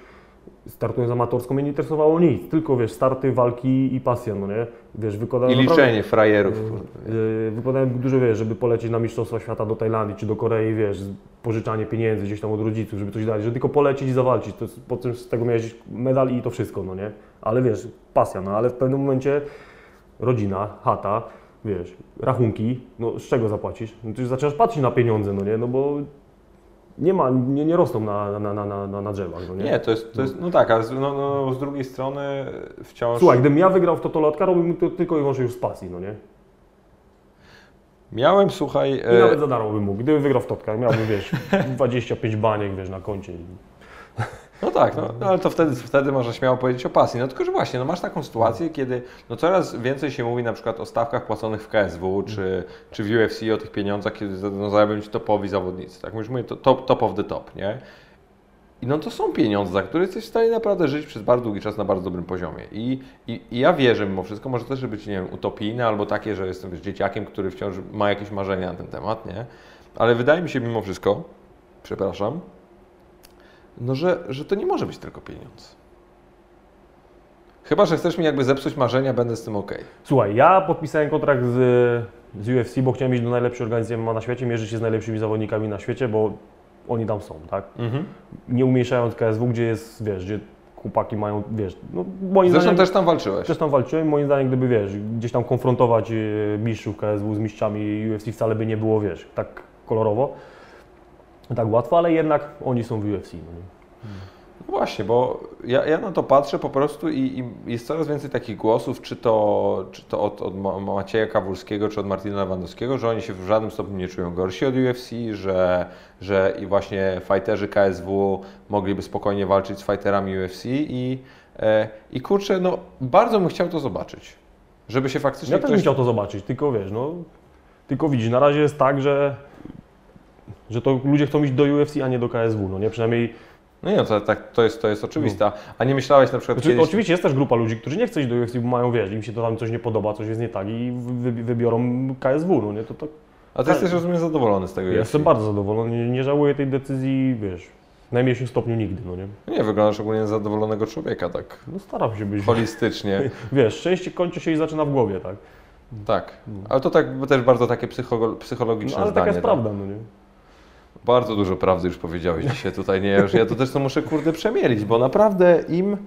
startując amatorską mnie nie interesowało nic, tylko wiesz, starty, walki i pasja, no nie? Wiesz, i wykładałem liczenie frajerów. Yy, Wykładałem dużo, wiesz, żeby polecieć na Mistrzostwa Świata do Tajlandii czy do Korei, wiesz, pożyczanie pieniędzy gdzieś tam od rodziców, żeby coś dać, żeby tylko polecieć i zawalczyć. To po tym z tego miałeś medal i to wszystko, no nie? Ale wiesz, pasja, no ale w pewnym momencie rodzina, chata, wiesz, rachunki, no z czego zapłacisz? No już zaczynasz patrzeć na pieniądze, no nie? No bo nie ma, nie, nie rosną na, na, na, na, na, drzewach, no nie? Nie, to jest, to jest, no tak, ale z, no, no, z drugiej strony wciąż Słuchaj, gdybym ja wygrał w Totolotka, robiłbym to tylko i wyłącznie już z pasji, no nie? miałem, słuchaj, I e, nawet za darmo bym mógł. Gdybym wygrał w Totkach, miałbym, wiesz, 25 baniek, wiesz, na koncie. No tak, no, no, ale to wtedy, wtedy można śmiało powiedzieć o pasji. No tylko, że właśnie, no masz taką sytuację, kiedy no coraz więcej się mówi na przykład o stawkach płaconych w KSW czy, czy w UFC, o tych pieniądzach, kiedy no, zarabiają ci topowi zawodnicy. Tak, już mówię, to top, top of the top, nie? I no to są pieniądze, za które jesteś w stanie naprawdę żyć przez bardzo długi czas na bardzo dobrym poziomie. I, i, i ja wierzę mimo wszystko, może też być, nie wiem, utopijne albo takie, że jestem wiesz, dzieciakiem, który wciąż ma jakieś marzenia na ten temat, nie? Ale wydaje mi się mimo wszystko, przepraszam, No, że, że to nie może być tylko pieniądz. Chyba, że chcesz mi jakby zepsuć marzenia, będę z tym ok. Słuchaj, ja podpisałem kontrakt z, z UFC, bo chciałem iść do najlepszej organizacji MMA na świecie, mierzyć się z najlepszymi zawodnikami na świecie, bo oni tam są, tak? Mhm. Nie umniejszając KSW, gdzie jest, wiesz, gdzie chłopaki mają, wiesz, no moim Zresztą zdaniem, też tam walczyłeś. też tam walczyłem, moim zdaniem, gdyby, wiesz, gdzieś tam konfrontować e, mistrzów KSW z mistrzami UFC wcale by nie było, wiesz, tak kolorowo, tak łatwo, ale jednak oni są w UFC, no? No Właśnie, bo ja, ja na to patrzę po prostu i, i jest coraz więcej takich głosów, czy to, czy to od, od Ma- Macieja Kawulskiego, czy od Martina Lewandowskiego, że oni się w żadnym stopniu nie czują gorsi od UFC, że, że i właśnie fighterzy KSW mogliby spokojnie walczyć z fighterami UFC i, e, i kurczę, no bardzo bym chciał to zobaczyć. Żeby się faktycznie Ja też bym ktoś... chciał to zobaczyć, tylko wiesz, no, tylko widzisz, na razie jest tak, że, że to ludzie chcą iść do UFC, a nie do KSW, no nie, przynajmniej, No nie, no to, tak, to, jest, to jest oczywiste. A nie myślałeś na przykład znaczy, kiedyś... oczywiście jest też grupa ludzi, którzy nie chcą iść do UFC, bo mają, wiesz, im się to tam coś nie podoba, coś jest nie tak i wy, wybiorą KSW, no nie, to, to A ty jesteś, rozumiem, zadowolony z tego ja jestem bardzo zadowolony, nie, nie żałuję tej decyzji, wiesz, w najmniejszym stopniu nigdy, no nie. Nie, wyglądasz ogólnie zadowolonego człowieka, tak No staram się być, holistycznie. wiesz, szczęście kończy się i zaczyna w głowie, tak, Tak, ale to tak, też bardzo takie psycho, psychologiczne no ale zdanie. taka jest tak. prawda, no nie. Bardzo dużo prawdy już powiedziałeś dzisiaj tutaj, nie? Już ja to też to muszę kurde przemielić, bo naprawdę im,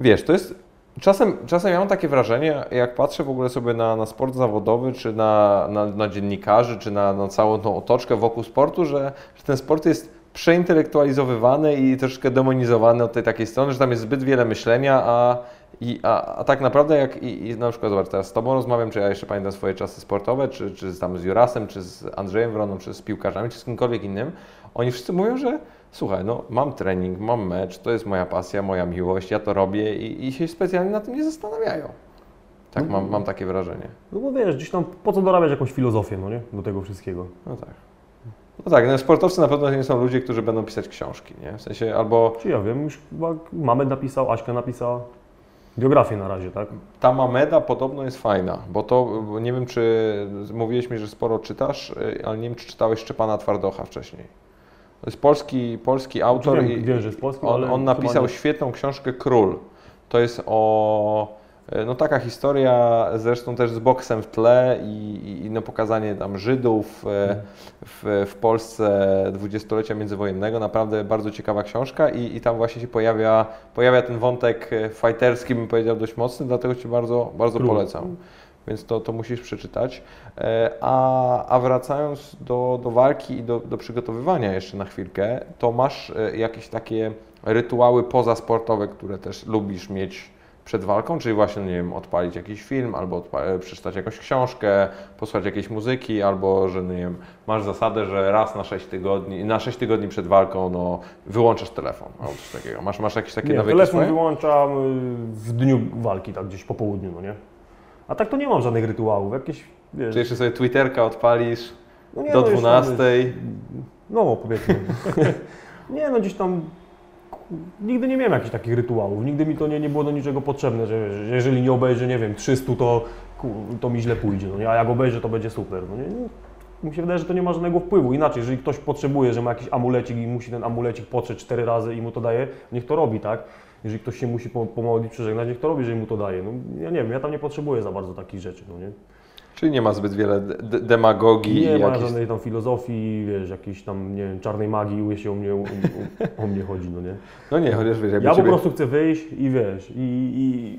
wiesz, to jest, czasem, czasem ja mam takie wrażenie, jak patrzę w ogóle sobie na, na sport zawodowy, czy na, na, na dziennikarzy, czy na, na całą tą otoczkę wokół sportu, że, że ten sport jest przeintelektualizowywany i troszeczkę demonizowany od tej takiej strony, że tam jest zbyt wiele myślenia, a, i, a, a tak naprawdę jak i, i na przykład zobacz, teraz z Tobą rozmawiam, czy ja jeszcze pamiętam swoje czasy sportowe, czy, czy tam z Jurasem, czy z Andrzejem Wroną, czy z piłkarzami, czy z kimkolwiek innym, oni wszyscy mówią, że słuchaj, no mam trening, mam mecz, to jest moja pasja, moja miłość, ja to robię i, i się specjalnie na tym nie zastanawiają. Tak, mam, mam takie wrażenie. No bo wiesz, gdzieś tam, po co dorabiać jakąś filozofię, no nie, do tego wszystkiego. No tak. No tak, no sportowcy na pewno nie są ludzie, którzy będą pisać książki, nie? W sensie albo Czy ja wiem, już chyba Mamed napisał, Aśka napisała biografię na razie, tak? Ta Mameda podobno jest fajna, bo to nie wiem, czy mówiłeś mi, że sporo czytasz, y, ale nie wiem, czy czytałeś Szczepana Twardocha wcześniej. To jest polski, polski autor wiem, i wiem, że jest polski, on, on napisał nie. świetną książkę Król. To jest o no taka historia zresztą też z boksem w tle i, i- i no pokazanie tam Żydów y, w, w Polsce dwudziestolecia międzywojennego. Naprawdę bardzo ciekawa książka i, i tam właśnie się pojawia, pojawia ten wątek e, fighterski, bym powiedział, dość mocny, dlatego Ci bardzo, bardzo polecam. Więc to, to musisz przeczytać. E, A, a wracając do, do walki i do, do przygotowywania jeszcze na chwilkę, to masz e, jakieś takie rytuały pozasportowe, które też lubisz mieć przed walką, czyli właśnie, nie wiem, odpalić jakiś film, albo odpa- e, przeczytać jakąś książkę, posłuchać jakiejś muzyki, albo, że nie wiem, masz zasadę, że raz na 6 tygodni, na 6 tygodni przed walką, no, wyłączasz telefon, albo coś takiego. Masz, masz jakieś takie Nie, nawyki telefon swoje? wyłączam y, w dniu walki, tak gdzieś po południu, no nie? A tak to nie mam żadnych rytuałów, jakieś, wiesz... Czy jeszcze sobie Twitterka odpalisz no nie, do no, już tam, 12? No, powiedzmy. nie, no gdzieś tam... Nigdy nie miałem jakichś takich rytuałów, nigdy mi to nie, nie było do niczego potrzebne, że, że jeżeli nie obejrzę, nie wiem, 300, to, to mi źle pójdzie, no nie? A jak obejrzę, to będzie super, no nie? No, mi się wydaje, że to nie ma żadnego wpływu. Inaczej, jeżeli ktoś potrzebuje, że ma jakiś amulecik i musi ten amulecik potrzeć cztery razy i mu to daje, niech to robi, tak? Jeżeli ktoś się musi po- pomodlić, przeżegnać, niech to robi, jeżeli mu to daje. No, ja nie wiem, ja tam nie potrzebuję za bardzo takich rzeczy, no nie? Czyli nie ma zbyt wiele de- de- demagogii Nie ma żadnej tam filozofii, wiesz, jakiejś tam, nie wiem, czarnej magii, jeśli o mnie, o, o, o mnie chodzi, no nie? No nie, chociaż wiesz, jakby Ja po ciebie... prostu chcę wyjść i wiesz, i, i,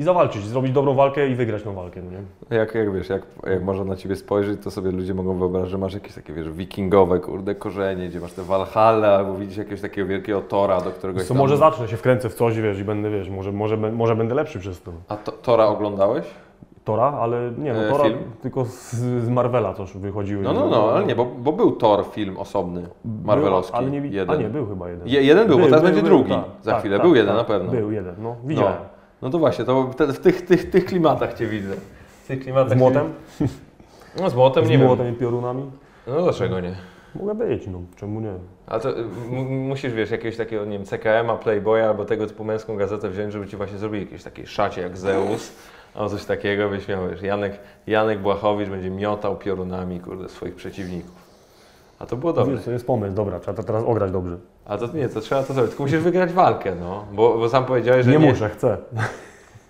i zawalczyć, zrobić dobrą walkę i wygrać tą walkę, no nie? Jak, jak wiesz, jak, jak można na ciebie spojrzeć, to sobie ludzie mogą wyobrazić, że masz jakieś takie, wiesz, wikingowe, kurde, korzenie, gdzie masz te Valhalla, albo widzisz jakiegoś takiego wielkiego Tora, do którego To jest tam... może zacznę się wkręcę w coś, wiesz, i będę, wiesz, może, może, może będę lepszy przez to. A to, Tora oglądałeś? Tora, ale nie, no E, Tora film? tylko z, z Marvela coś wychodziły. No, no, no, ale nie, bo, bo był Thor film osobny, marvelowski, ale nie, jeden. A nie, był chyba jeden. Je, jeden był, bo teraz będzie drugi za chwilę. był jeden na pewno. Był jeden, no, widziałem. No, no to właśnie, to w tych, tych, tych klimatach Cię widzę. W tych klimatach Z młotem? No z młotem Z nie młotem wiem. i piorunami? No dlaczego nie? Mogę być, no, czemu nie? A to musisz, wiesz, jakiegoś takiego, nie wiem, CKM-a, Playboya albo tego typu męską gazetę wziąć, żeby Ci właśnie zrobili jakieś takiej szacie jak Zeus, albo coś takiego, byś miał, wiesz, Janek, Janek Błachowicz będzie miotał piorunami, kurde, swoich przeciwników. A to było dobre. Wiesz, to jest pomysł, dobra, trzeba to teraz ograć dobrze. A to nie, to trzeba to zrobić. Tylko musisz wygrać walkę, no. Bo, bo sam powiedziałeś, że Nie, nie, muszę, chcę.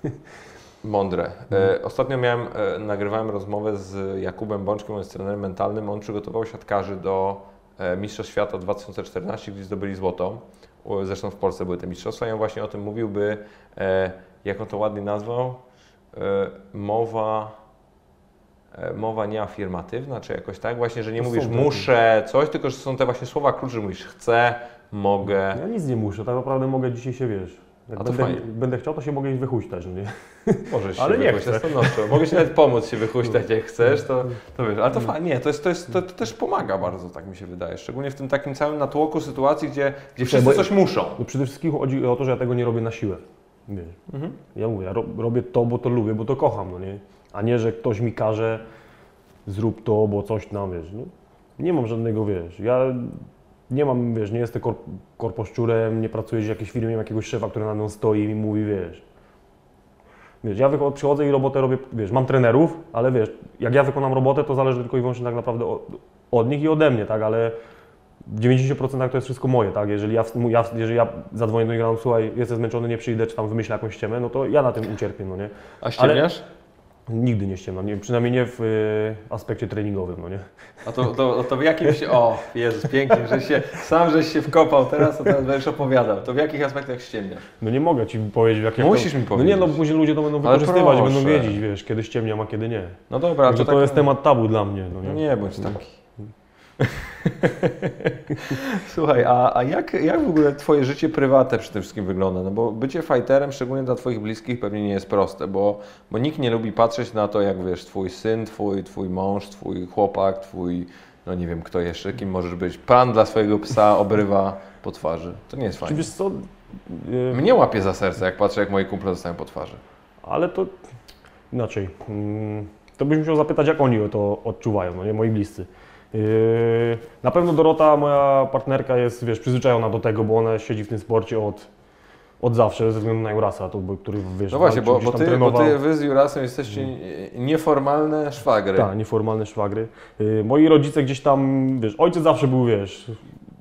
Mądre. E, ostatnio miałem, e, nagrywałem rozmowę z Jakubem Bączkiem, on jest trenerem mentalnym. On przygotował siatkarzy do e, Mistrzostw Świata 2014, gdzie zdobyli złoto. Zresztą w Polsce były te mistrzostwa i on właśnie o tym mówił, by, e, jak on to ładnie nazwał, mowa, e, mowa nieafirmatywna, czy jakoś tak, właśnie, że nie To mówisz muszę coś, tylko że są te właśnie słowa klucze, że mówisz chcę, mogę. Ja nic nie muszę, tak naprawdę mogę dzisiaj się, wiesz, jak A to będę, fajnie. będę chciał, to się mogę iść wychuśtać, no nie? Możesz Ale się nie wychuśtać, chcę. to noszę. Mogę Ci nawet pomóc się wychuśtać jak chcesz, to, to wiesz. Ale to fajnie, nie, to, jest, to, jest, to, to też pomaga bardzo, tak mi się wydaje. Szczególnie w tym takim całym natłoku sytuacji, gdzie, gdzie wszyscy bo- coś muszą. No przede wszystkim chodzi o to, że ja tego nie robię na siłę. Wiesz. Mhm. Ja mówię, ja ro, robię to, bo to lubię, bo to kocham, no nie? A nie, że ktoś mi każe, zrób to, bo coś tam, wiesz. No, nie mam żadnego, wiesz, ja nie mam, wiesz, nie jestem korp, korposzczurem, nie pracuję w jakiejś firmie, mam jakiegoś szefa, który na mną stoi i mi mówi, wiesz. Wiesz, ja przychodzę i robotę robię, wiesz, mam trenerów, ale wiesz, jak ja wykonam robotę, to zależy tylko i wyłącznie tak naprawdę od, od nich i ode mnie, tak, ale w 90% to jest wszystko moje, tak? Jeżeli ja, ja, jeżeli ja zadzwonię do niego, no, słuchaj, jestem zmęczony, nie przyjdę, czy tam wymyślę jakąś ściemę, no to ja na tym ucierpię, no nie? A ściemniasz? Nigdy nie ściemam, nie, przynajmniej nie w y, aspekcie treningowym, no nie? A to, to, to w jakim się... O, Jezus, pięknie, że się, sam żeś się wkopał teraz, to teraz będziesz opowiadał. To w jakich aspektach ściemniasz? No nie mogę Ci powiedzieć, w jakim... Musisz mi No nie, no powiedzieć. później ludzie to będą Ale wykorzystywać, będą wiedzieć, wiesz, kiedy ściemniam, a kiedy nie. No dobra, Także to, to tak, jest temat tabu dla mnie, no No nie? nie bądź taki. Słuchaj, a, a jak, jak w ogóle Twoje życie prywatne przy tym wszystkim wygląda? No bo bycie fighterem, szczególnie dla Twoich bliskich, pewnie nie jest proste, bo, bo nikt nie lubi patrzeć na to, jak wiesz, Twój syn, Twój, twój mąż, Twój chłopak, Twój, no nie wiem kto jeszcze, kim możesz być, pan dla swojego psa obrywa po twarzy. To nie jest fajne. wiesz co, y, Mnie łapie za serce, jak patrzę, jak moi kumple dostają po twarzy. ale to inaczej. Mm, To byś musiał zapytać, jak oni to odczuwają, no nie, moi bliscy. Yy, Na pewno Dorota, moja partnerka, jest, wiesz, przyzwyczajona do tego, bo ona siedzi w tym sporcie od, od zawsze, ze względu na Jurasa, to, który, wiesz, No właśnie, bo, bo, ty, bo ty, wy z Jurasem jesteście nieformalne szwagry. Tak, nieformalne szwagry. Yy, Moi rodzice gdzieś tam, wiesz, ojciec zawsze był, wiesz,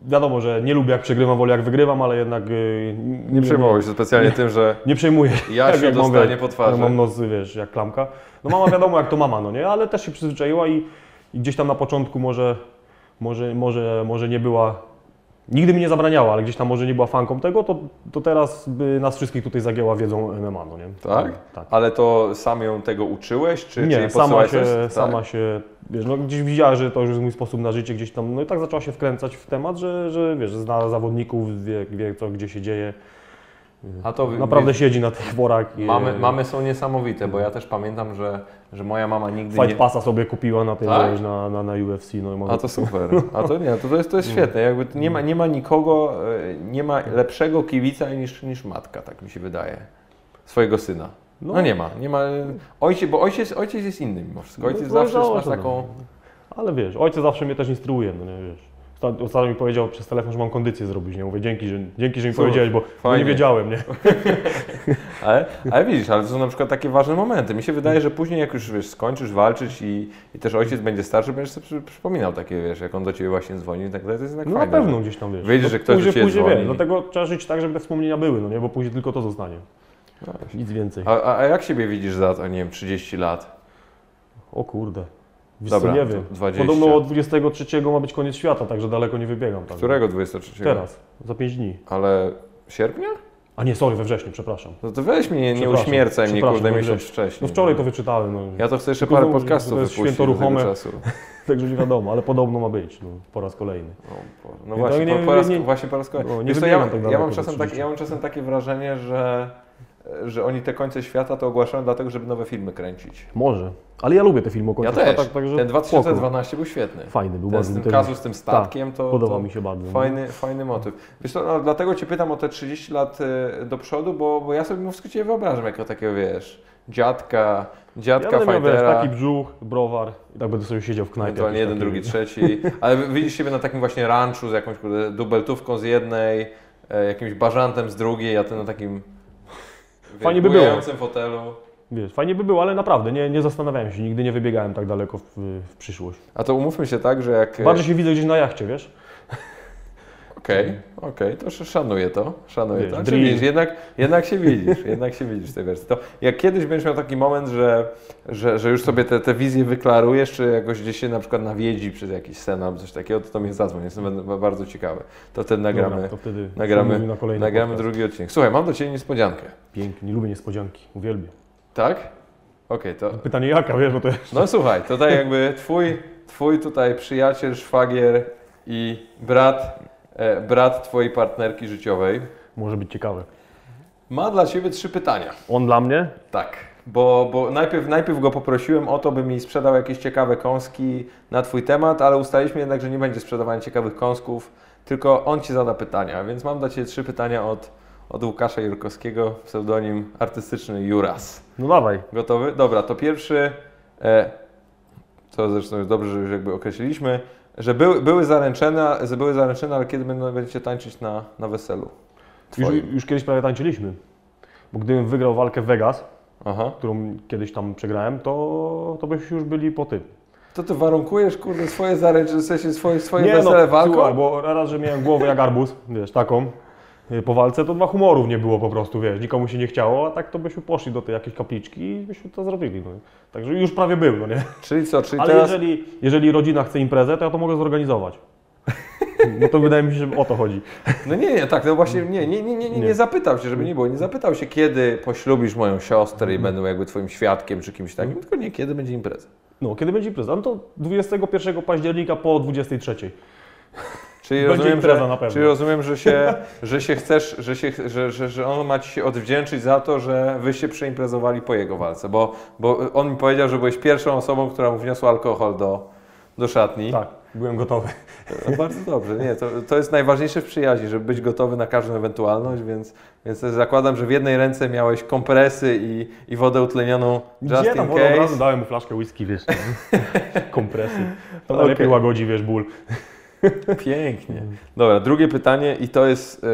wiadomo, że nie lubię jak przegrywam, wolę jak wygrywam, ale jednak yy, Nie przejmował się specjalnie tym, że nie przejmuję się. Jasiu jak dostanie mogę. po twarzy. Ja mam nos, wiesz, jak klamka. No mama wiadomo jak to mama, no nie, ale też się przyzwyczaiła i, i gdzieś tam na początku może, może, może, może nie była, nigdy mi nie zabraniała, ale gdzieś tam może nie była fanką tego, to, to teraz by nas wszystkich tutaj zagięła wiedzą MMA, no nie? Tak? Tak. Ale to sam ją tego uczyłeś, czy, czy Nie, jej sama się? Tak. sama się, wiesz, no gdzieś widziała, że to już jest mój sposób na życie gdzieś tam, no i tak zaczęła się wkręcać w temat, że, że wiesz, zna zawodników, wie, wie co, gdzie się dzieje. A to Naprawdę siedzi na tych worach. i- Mamy, mamy są niesamowite, bo ja też pamiętam, że, że moja mama nigdy Fight nie... Passa sobie kupiła na tym, Tak? na, na, na UFC. No, A to super. A to nie, to, to jest, to jest Mm. świetne. Jakby nie, ma, nie ma nikogo, e, nie ma lepszego kibica niż, niż matka, tak mi się wydaje. Swojego syna. No, No. nie ma, nie ma. Ojciec, bo ojciec, ojciec jest inny mimo wszystko. Ojciec No, zawsze zależy, masz no. taką. Ale wiesz, ojciec zawsze mnie też instruuje, no nie wiesz. Osta- Ostatnio mi powiedział przez telefon, że mam kondycję zrobić, nie? Mówię, dzięki, że, dzięki, że mi powiedziałeś, bo, nie wiedziałem, nie? Ale, ale widzisz, ale to są na przykład takie ważne momenty. Mi się wydaje, że później jak już wiesz, skończysz walczyć i, i też ojciec będzie starszy, będziesz sobie przy, przypominał takie, wiesz, jak on do Ciebie właśnie dzwoni i tak dalej, to jest jednak No na fajne. pewno gdzieś tam, wiesz. Wiedziesz, No że ktoś do później, ciebie później, dzwoni. dlatego trzeba żyć tak, żeby te wspomnienia były, no nie? Bo później tylko to zostanie. No. Nic więcej. A, a, a jak siebie widzisz za, nie wiem, 30 lat? O kurde. Wiesz Dobra, co, nie wiem. 20. Podobno od 23 ma być koniec świata, także daleko nie wybiegam. Tak. Którego 23? Teraz, za 5 dni. Ale sierpnia? A nie, sorry, we wrześniu, przepraszam. No to weź mnie, nie uśmiercaj mnie, kurde, no miesiąc wcześniej. No wczoraj to wyczytałem, no. Ja to chcę jeszcze Tylko parę podcastów to jest wypuścić święto ruchome. czasu. Także nie wiadomo, ale podobno ma być, no, po raz kolejny. O Boże. No Nie, właśnie, nie- po, po raz, nie- właśnie po raz kolejny. no, nie Wiesz ja, tak ja, mam czasem tak, 30. ja mam czasem takie wrażenie, że, że oni te końce świata to ogłaszają dlatego, żeby nowe filmy kręcić. Może. Ale ja lubię te filmy o Ja końcu też. także Ten spoko. 2012 był świetny. Fajny był Ten, bardzo. też- kazus z tym statkiem to, Podoba to mi się bardzo. no. fajny, fajny motyw. Wiesz co, no, dlatego Cię pytam o te 30 lat y, do przodu, bo, bo ja sobie mimo wszystko Cię wyobrażam jako takiego, wiesz, dziadka, Ja dziadka miał, wiesz, fightera. taki brzuch, browar i tak będę sobie siedział w knajpie. Ewentualnie jeden, taki- drugi, trzeci. Ale widzisz siebie na takim właśnie ranchu z jakąś kurde, dubeltówką z jednej, e, jakimś bażantem z drugiej, a ty na takim Fajnie by było. fotelu. Wiesz, fajnie by było, ale naprawdę nie, nie zastanawiałem się, nigdy nie wybiegałem tak daleko w, w przyszłość. A to umówmy się tak, że jak... Bardziej się widzę gdzieś na jachcie, wiesz? Okej, okej, to sz- szanuję to, szanuję Wiesz, to. Czy dream. widzisz, jednak, jednak się widzisz, jednak się widzisz w tej wersji. To jak kiedyś będziesz miał taki moment, że, że, że już sobie te, te wizje wyklarujesz, czy jakoś gdzieś się na przykład nawiedzi przez jakiś sen albo coś takiego, to to mnie zadzwoń, jestem bardzo ciekawy. To wtedy nagramy, Dobra, to wtedy nagramy, na nagramy podcast. drugi odcinek. Słuchaj, mam do Ciebie niespodziankę. Pięknie, lubię niespodzianki, uwielbiam. Tak? Okej, to... Pytanie jaka, wiesz, bo to jest... No słuchaj, to tak jakby twój, twój tutaj przyjaciel, szwagier i brat, e, brat Twojej partnerki życiowej Może być ciekawe. ma dla Ciebie trzy pytania. On dla mnie? Tak, bo, bo najpierw, najpierw go poprosiłem o to, by mi sprzedał jakieś ciekawe kąski na Twój temat, ale ustaliliśmy jednak, że nie będzie sprzedawania ciekawych kąsków, tylko on Ci zada pytania. Więc mam dla Ciebie trzy pytania od, od Łukasza Jurkowskiego, pseudonim artystyczny Juras. No dawaj. Gotowy? Dobra, to pierwszy, e, to zresztą jest dobrze, że już jakby określiliśmy, że były, były, zaręczone, były zaręczone, ale kiedy będą, będziecie tańczyć na, na weselu? Już, już kiedyś prawie tańczyliśmy. Bo gdybym wygrał walkę w Vegas, Aha. którą kiedyś tam przegrałem, to, to byśmy już byli po tym. To ty warunkujesz, kurde, swoje zaręczenie, w sensie swoje, swoje Nie wesele no, walką? słuchaj, bo raz, że miałem głowę jak arbuz, wiesz, taką, po walce, to dwa humorów nie było po prostu, wiesz, nikomu się nie chciało, a tak to byśmy poszli do tej jakiejś kapliczki i byśmy to zrobili, no. Także już prawie był, no nie? Czyli co, czyli Ale teraz... jeżeli, jeżeli rodzina chce imprezę, to ja to mogę zorganizować. No to wydaje mi się, że o to chodzi. No nie, nie, tak, no właśnie, nie, nie, nie, nie, nie, nie zapytał się, żeby nie było, nie zapytał się, kiedy poślubisz moją siostrę i Mhm. będę jakby twoim świadkiem czy kimś takim, tylko nie, kiedy będzie impreza. No, kiedy będzie impreza? No to 21 października po 23. Czyli Będzie rozumiem, impreza że, czyli rozumiem, że się, że się chcesz, że, się, że, że, że on ma ci się odwdzięczyć za to, że wy się przeimprezowali po jego walce, bo, bo on mi powiedział, że byłeś pierwszą osobą, która mu wniosła alkohol do, do szatni. Tak, byłem gotowy. No, bardzo dobrze, nie, to, to jest najważniejsze w przyjaźni, żeby być gotowy na każdą ewentualność, więc, więc zakładam, że w jednej ręce miałeś kompresy i, i wodę utlenioną just Gdzie in tam wodę od razu case. dałem mu flaszkę whisky, wiesz, kompresy. To lepiej łagodzi, wiesz, ból. Pięknie. Dobra, drugie pytanie i to jest, y,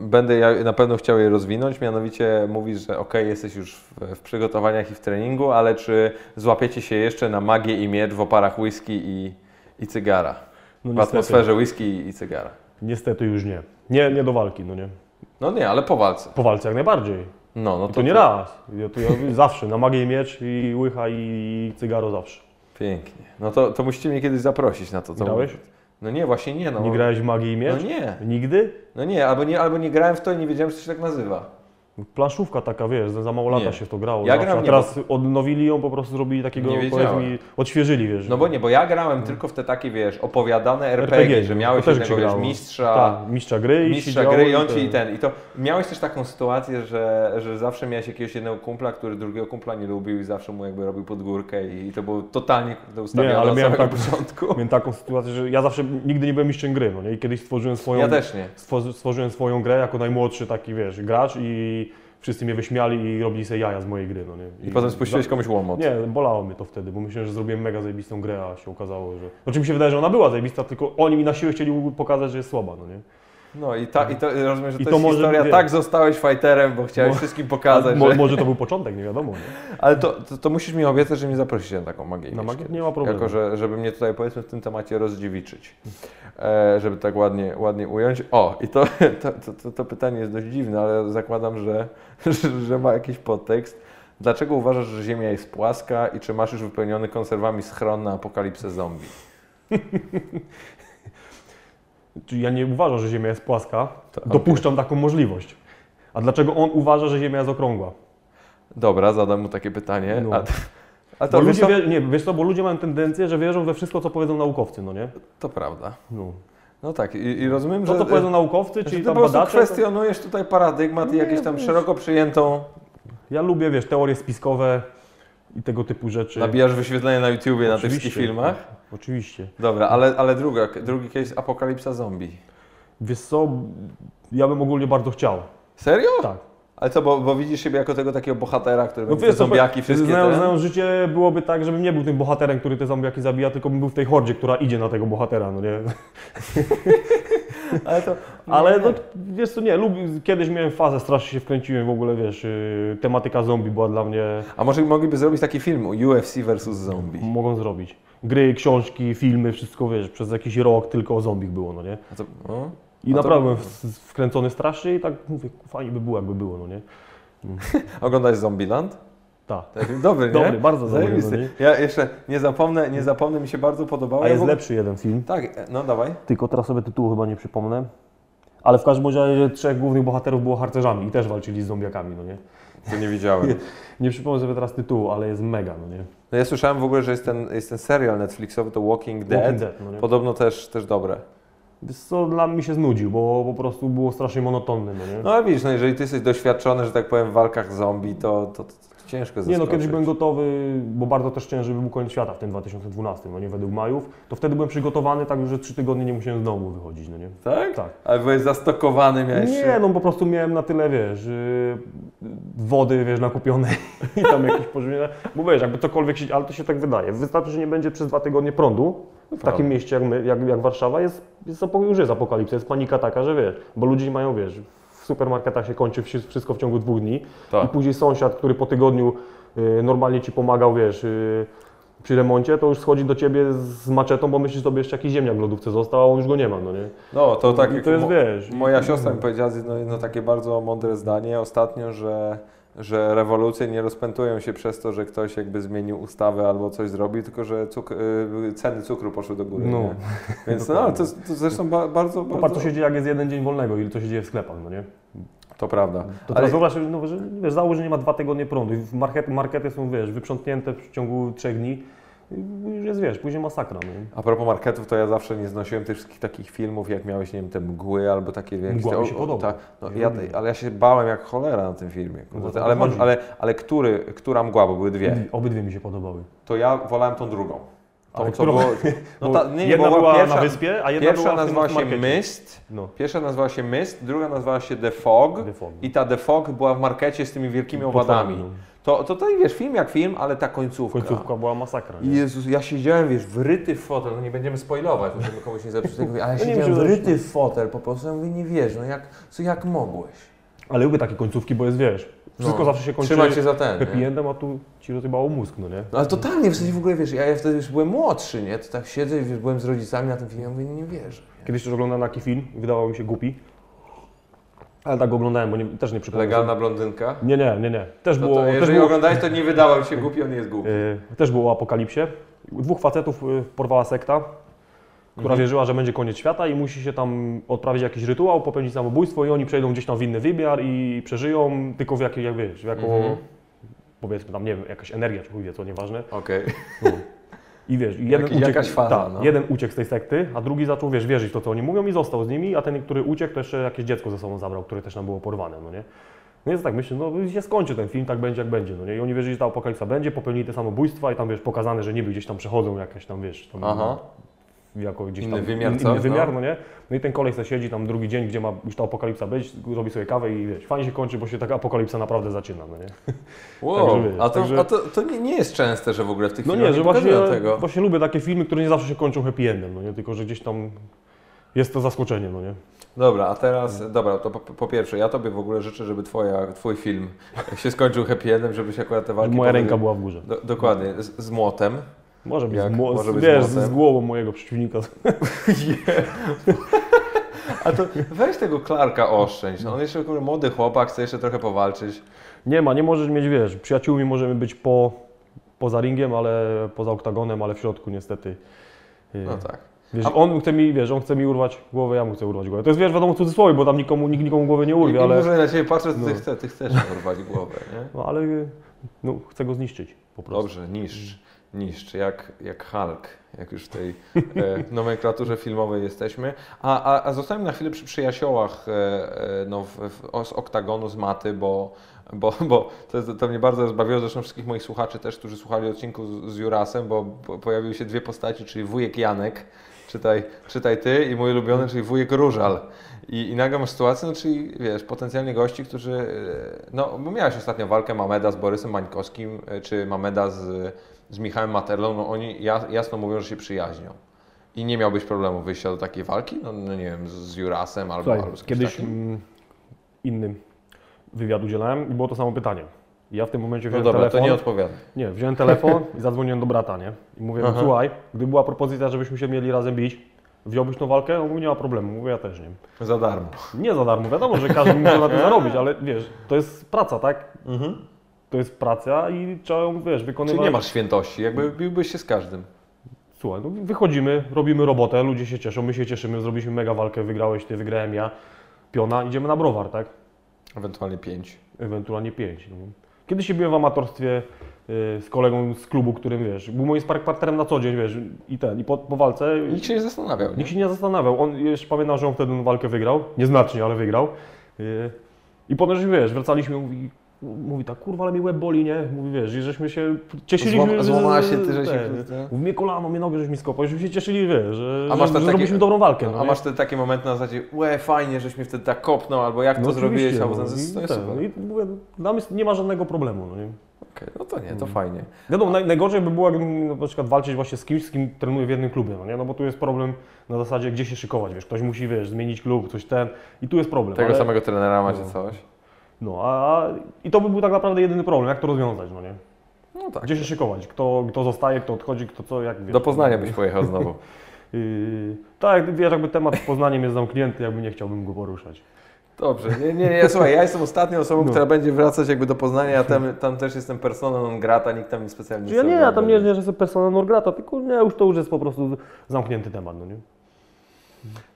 będę ja na pewno chciał je rozwinąć, mianowicie mówisz, że ok, jesteś już w, w przygotowaniach i w treningu, ale czy złapiecie się jeszcze na magię i miecz w oparach whisky i, i cygara? No W niestety, atmosferze whisky i, cygara. niestety już nie. nie. Nie do walki, no nie. No nie, ale po walce. Po walce jak najbardziej. No, no I to nie raz. Ja, to ja zawsze, na magię i miecz i łycha i cygaro zawsze. Pięknie. No to, to musicie mnie kiedyś zaprosić na to. co Grałeś? mówię. No nie, właśnie nie. No. Nie grałeś w magię i No miecz? nie, Nigdy? no nie albo, nie, albo nie grałem w to i nie wiedziałem, że to się tak nazywa. Planszówka taka, wiesz, za mało lata Nie. się w to grało. Ja zawsze. gram A nie, teraz odnowili ją, po prostu zrobili takiego, Nie mi, odświeżyli, wiesz. No bo nie, bo ja grałem tylko w te takie, wiesz, opowiadane RPG, RPG, że no, miałeś też jednego, wiesz, mistrza, Tak, mistrza gry i mistrza gry i on ci i ten. I to miałeś też taką sytuację, że, że zawsze miałeś jakiegoś jednego kumpla, który drugiego kumpla nie lubił i zawsze mu jakby robił pod górkę i, i to było totalnie to ustawione ale od miałem tak- początku. Miałem taką sytuację, że ja zawsze nigdy nie byłem mistrzem gry, no nie? I kiedyś stworzyłem swoją, Ja też nie. stworzy- stworzyłem swoją grę jako najmłodszy taki, wiesz, gracz i wszyscy mnie wyśmiali i robili sobie jaja z mojej gry, no nie? I potem spuściłeś komuś łomot. Nie, bolało mnie to wtedy, bo myślałem, że zrobiłem mega zajebistą grę, a się okazało, że... Znaczy mi się wydaje, że ona była zajebista, tylko oni mi na siłę chcieli pokazać, że jest słaba, no nie? No i, ta, i to rozumiem, że I to, to jest może- historia, wie- tak zostałeś fighterem, bo chciałeś Mo- wszystkim pokazać, Mo, że... Może to był początek, nie wiadomo, nie? Ale to, to, to musisz mi obiecać, że mnie zaprosisz na taką magię. Na magię nie ma problemu. Jako, że, żeby mnie tutaj powiedzmy w tym temacie rozdziewiczyć. E, żeby tak ładnie, ładnie ująć. O, i to, to, to, to pytanie jest dość dziwne, ale zakładam, że, że, ma jakiś podtekst. Dlaczego uważasz, że Ziemia jest płaska i czy masz już wypełniony konserwami schron na apokalipsę zombie? Ja nie uważam, że Ziemia jest płaska, To- dopuszczam taką możliwość. A dlaczego on uważa, że Ziemia jest okrągła? Dobra, zadam mu takie pytanie. No. A, a Bo to, ludzie, co? wie, nie, wiesz co, bo ludzie mają tendencję, że wierzą we wszystko, co powiedzą naukowcy, no nie? to prawda. No. No tak, i, i rozumiem, To, że... co powiedzą naukowcy, że czyli ty tam po prostu badacze, to... kwestionujesz tutaj paradygmat i jakieś tam wiesz. szeroko przyjętą Ja lubię, wiesz, teorie spiskowe i tego typu rzeczy. Nabijasz wyświetlenie na YouTubie na tych Oczywiście. wszystkich filmach? Oczywiście. Dobra, ale, ale druga, drugi case Apokalipsa Zombie. Wiesz co, ja bym ogólnie bardzo chciał. Serio? Tak. Ale co, bo, bo widzisz siebie jako tego takiego bohatera, który No wiesz, zombiaki wszystkie znając, te... znając życie, byłoby tak, żebym nie był tym bohaterem, który te zombiaki zabija, tylko bym był w tej hordzie, która idzie na tego bohatera, no nie? Ale to... Ale no, wiesz co, nie, lubię, kiedyś miałem fazę, strasznie się wkręciłem w ogóle, wiesz, yy, tematyka zombie była dla mnie, A może mogliby zrobić taki film UFC versus zombie? mogą zrobić. Gry, książki, filmy, wszystko, wiesz, przez jakiś rok tylko o zombich było, no nie? A to, no. I naprawdę byłem wkręcony strasznie i tak mówię, fajnie by było, jakby było, no nie? Oglądałeś Zombieland? Tak. Dobry, nie? Dobry, bardzo dobry, Zajebisty. no nie? Ja jeszcze nie zapomnę, nie zapomnę, mi się bardzo podobało. A jest ogóle- lepszy jeden film, Tak, no dawaj. tylko teraz sobie tytułu chyba nie przypomnę. Ale w każdym razie trzech głównych bohaterów było harcerzami i też walczyli z zombiakami, no nie? To nie widziałem. Nie przypomnę sobie teraz tytułu, ale jest mega, no nie? No ja słyszałem w ogóle, że jest ten, jest ten serial Netflixowy, to Walking Dead. Walking Dead, no nie? Podobno też, też dobre. Co, dla mnie się znudził, bo po prostu było strasznie monotonne, no nie? No widzisz, no jeżeli ty jesteś doświadczony, że tak powiem, w walkach zombie, to, to, to ciężko Nie no, kiedyś byłem gotowy, bo bardzo też chciałem, żeby był koniec świata w tym 2012, no nie, według Majów, to wtedy byłem przygotowany tak, że trzy tygodnie nie musiałem z domu wychodzić, no nie? Tak? Tak. Ale byłeś zastokowany, miałeś... Nie, no po prostu miałem na tyle, wiesz, yy, wody, wiesz, nakupionej i tam jakieś pożywienie, bo wiesz, jakby cokolwiek się, ale to się tak wydaje, wystarczy, że nie będzie przez dwa tygodnie prądu, w Prawda. takim mieście jak, my, jak, jak Warszawa jest, jest, już jest apokalipsa, jest panika taka, że wiesz, bo ludzie mają, wiesz, supermarketach się kończy wszy- wszystko w ciągu dwóch dni i Tak. później sąsiad, który po tygodniu y, normalnie ci pomagał, wiesz, y, przy remoncie, to już schodzi do ciebie z maczetą, bo myślisz sobie jeszcze jakiś ziemniak w lodówce został, a on już go nie ma, no nie? No, to tak I to jest, mo- wiesz... moja siostra mi powiedziała jedno, jedno takie bardzo mądre zdanie ostatnio, że, że rewolucje nie rozpętują się przez to, że ktoś jakby zmienił ustawę albo coś zrobił, tylko że cuk- y, ceny cukru poszły do góry. No. Więc no, to, to zresztą ba, bardzo, Popatrz, bardzo... co się dzieje, jak jest jeden dzień wolnego i co się dzieje w sklepach, no nie? To prawda. To Ale- zobacz, no, że wiesz, załóż, że nie ma dwa tygodnie prądu i markety, markety są, wiesz, wyprzątnięte w ciągu trzech dni już jest, wiesz, później masakra, no? A propos marketów, to ja zawsze nie znosiłem tych wszystkich takich filmów, jak miałeś, nie wiem, te mgły albo takie. Mgła te- mi się podoba. tak, no, ja, ale ja się bałem jak cholera na tym filmie. No ale, chodzi. ale, ale który, która mgła, bo były dwie, Obydwie mi się podobały. to ja wolałem tą drugą. Tą, Ale co którą? było... No ta, nie, jedna bo była pierwsza, na wyspie, a jedna była nazywała się. Mist, No, pierwsza nazywała się Mist, druga nazywała się The Fog The Fog. i ta The Fog była w markecie z tymi wielkimi owadami. Potworami, To, to, to wiesz, film jak film, ale ta końcówka. Końcówka była masakra, nie? Jezus, ja siedziałem, wiesz, wryty w fotel, no nie będziemy spoilować, no żeby komuś nie zepsuć tego, ale ja No nie siedziałem wryty w fotel, po prostu ja mówię, nie wiesz, no jak, co, jak mogłeś? Ale lubię takie końcówki, bo jest, wiesz, wszystko No, zawsze się kończy Trzymaj się za ten, happy nie? endem, a tu ci rozjebało mózg, no nie? No ale totalnie, w sensie w ogóle, wiesz, ja, ja wtedy już byłem młodszy, nie, to tak siedzę i wiesz, byłem z rodzicami na tym filmie, ja mówię, nie wierzę. Kiedyś też oglądałem taki film i wydawał mi się głupi, ale tak go oglądałem, bo nie, też nie przypomnę. Legalna blondynka? Nie, nie, nie, nie. Też No było, to też jeżeli było, oglądałeś, to nie wydawał się głupi, on nie jest głupi. y, też było o apokalipsie. Dwóch facetów y, porwała sekta, która Mhm. wierzyła, że będzie koniec świata i musi się tam odprawić jakiś rytuał, popełnić samobójstwo i oni przejdą gdzieś tam w inny wymiar i przeżyją, tylko w jakiej, jak wiesz, jako, Mhm. powiedzmy tam, nie wiem, jakaś energia, czy chuj wie co, nieważne. Okej. I wiesz, i jeden, Jaki- uciekł, faza, tak, no. jeden uciekł z tej sekty, a drugi zaczął, wiesz, wierzyć w to, co oni mówią i został z nimi, a ten, który uciekł, to jeszcze jakieś dziecko ze sobą zabrał, które też tam było porwane, no nie? No więc tak myślę, no się skończy ten film, tak będzie jak będzie, no nie? I oni wierzyli, że ta apokalipsa będzie, popełnili te samobójstwa i tam, wiesz, pokazane, że niby gdzieś tam przechodzą jakieś tam, wiesz, tam, Aha. Jako gdzieś Inny tam, wymiar, in, co? inny wymiar, No. no. nie? No i ten kolej se siedzi tam drugi dzień, gdzie ma już ta apokalipsa być, robi sobie kawę i wiesz, fajnie się kończy, bo się taka apokalipsa naprawdę zaczyna, no nie? Wow, Także wiesz, a, to, także- a to, to nie, nie jest częste, że w ogóle w tych No filmach nie, że właśnie, tego. właśnie lubię takie filmy, które nie zawsze się kończą happy endem, no nie? Tylko, że gdzieś tam jest to zaskoczenie, no nie? Dobra, a teraz, dobra, to po, po pierwsze, ja Tobie w ogóle życzę, żeby twoja, Twój film się skończył happy endem, żebyś akurat te walki... Moja powie- ręka była w górze. Do, dokładnie, z, z młotem. Może być, Jak? z, mo- Może być wiesz, z głową mojego przeciwnika. A to weź tego Clarka oszczędź, on jeszcze kurde, młody chłopak, chce jeszcze trochę powalczyć. Nie ma, nie możesz mieć, wiesz, przyjaciółmi możemy być po, poza ringiem, ale poza oktagonem, ale w środku niestety. yy, No tak. Wiesz, A- on chce mi, wiesz, on chce mi urwać głowę, ja mu chcę urwać głowę. To jest, wiesz, wiadomo w cudzysłowie, bo tam nikomu, nikt nikomu głowy nie urwie, i ale, może na Ciebie patrzę, to ty, no. chce, ty chcesz urwać głowę, nie? no, ale yy, no, chcę go zniszczyć po prostu. Dobrze, niszcz, niszcz, jak, jak Hulk, jak już w tej e, nomenklaturze filmowej jesteśmy. A, a, a zostańmy na chwilę przy przyjaciołach e, e, no, w, w, z oktagonu, z maty, bo, bo, bo to, to mnie bardzo rozbawiło, zresztą wszystkich moich słuchaczy też, którzy słuchali odcinku z, z Jurasem, bo po, pojawiły się dwie postaci, czyli wujek Janek, czytaj, czytaj ty i mój ulubiony, czyli wujek Różal. I, I nagle masz sytuację, no, czyli wiesz, potencjalnie gości, którzy, e, no bo miałeś ostatnio walkę Mameda z Borysem Mańkowskim, e, czy Mameda z, z Michałem Materlą, no oni ja- jasno mówią, że się przyjaźnią. I nie miałbyś problemu wyjścia do takiej walki? No, no nie wiem, z, Jurasem albo, Słuchaj, albo z kiedyś takim? innym wywiad udzielałem i było to samo pytanie. I ja w tym momencie No wziąłem dobra, telefon. to nie odpowiadam. Nie, wziąłem telefon i zadzwoniłem do brata, nie? I mówię, no Aha. słuchaj, gdyby była propozycja, żebyśmy się mieli razem bić, wziąłbyś tą walkę? On mówi, nie ma problemu. Mówię, ja też nie. Za darmo. Nie za darmo, wiadomo, że każdy musi na tym zarobić, ale wiesz, to jest praca, tak? Mhm. To jest praca i trzeba ją, wiesz, wykonywać. Czyli nie masz świętości, jakby biłbyś się z każdym. Słuchaj, no wychodzimy, robimy robotę, ludzie się cieszą, my się cieszymy, zrobiliśmy mega walkę, wygrałeś ty, wygrałem ja, piona, idziemy na browar, tak? Ewentualnie pięć. Ewentualnie pięć. No. Kiedyś się byłem w amatorstwie y, z kolegą z klubu, którym, wiesz, był moim spark partnerem na co dzień, wiesz, i ten, i po, po walce Nikt się nie zastanawiał. Nie? nikt się nie zastanawiał. On, jeszcze pamiętam, że on wtedy walkę wygrał, nieznacznie, ale wygrał. Y, I potem, wiesz, wracaliśmy, mówi, mówi tak, kurwa, ale mi łeb boli, nie? Mówi, wiesz, i żeśmy się cieszyliśmy, Złam- że- złamała że- się ty, że się- ten, te- Mówi, mnie kolano, mnie nogę, żeś mi skopał, żeśmy się cieszyli, wiesz, że, A że, masz że ten taki- zrobiliśmy dobrą walkę. No, No, a nie? masz te takie momenty na zasadzie, łe, fajnie, żeś mnie wtedy tak kopnął, albo jak to No zrobiłeś, oczywiście, albo no, ten, to i to jest ten, no i mówię, dla mnie nie ma żadnego problemu, no nie? Okej, no to nie, to Mm. fajnie. Wiadomo, naj, najgorzej by było, jakbym na przykład walczyć właśnie z kimś, z kim trenuję w jednym klubie, no nie? No bo tu jest problem na zasadzie, gdzie się szykować, wiesz, ktoś musi, wiesz, zmienić klub, coś ten i tu jest problem. Tego ale- samego trenera macie No. coś? No, a i to by był tak naprawdę jedyny problem, jak to rozwiązać, no nie? No tak. Gdzie się szykować, kto, kto zostaje, kto odchodzi, kto co, jak wiesz. Do Poznania byś pojechał znowu. Yy, tak, wiesz, jakby temat z Poznaniem jest zamknięty, jakby nie chciałbym go poruszać. Dobrze, nie, nie, nie, słuchaj, ja jestem ostatnią osobą, No. która będzie wracać jakby do Poznania, ja tam, tam też jestem personą non grata, nikt tam nie specjalnie Czy ja nie, ja tam nie, nie że jestem persona non grata, tylko nie, już to już jest po prostu zamknięty temat, no nie?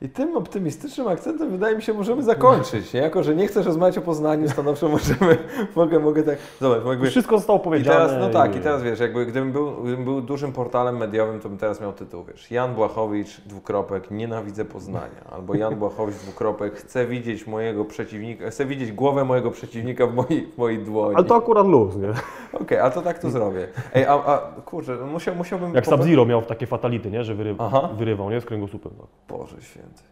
I tym optymistycznym akcentem wydaje mi się możemy zakończyć, nie? Jako, że nie chcesz rozmawiać o Poznaniu, stanowczo możemy, mogę, mogę tak, zobacz, jakby... Wszystko zostało I powiedziane. teraz, no tak, i teraz wiesz, jakby gdybym był, gdybym był dużym portalem mediowym, to bym teraz miał tytuł, wiesz, Jan Błachowicz, dwukropek, nienawidzę Poznania, albo Jan Błachowicz, dwukropek, chcę widzieć mojego przeciwnika, chcę widzieć głowę mojego przeciwnika w mojej, w mojej dłoni. Ale to akurat luz, nie? Okej, a to tak to zrobię. Ej, a, a kurczę, musiał, musiałbym... Jak Sub-Zero miał takie fatality, nie? Że wyry... Wyrywał, nie? Z kręgosłupem. tak. Boże święty.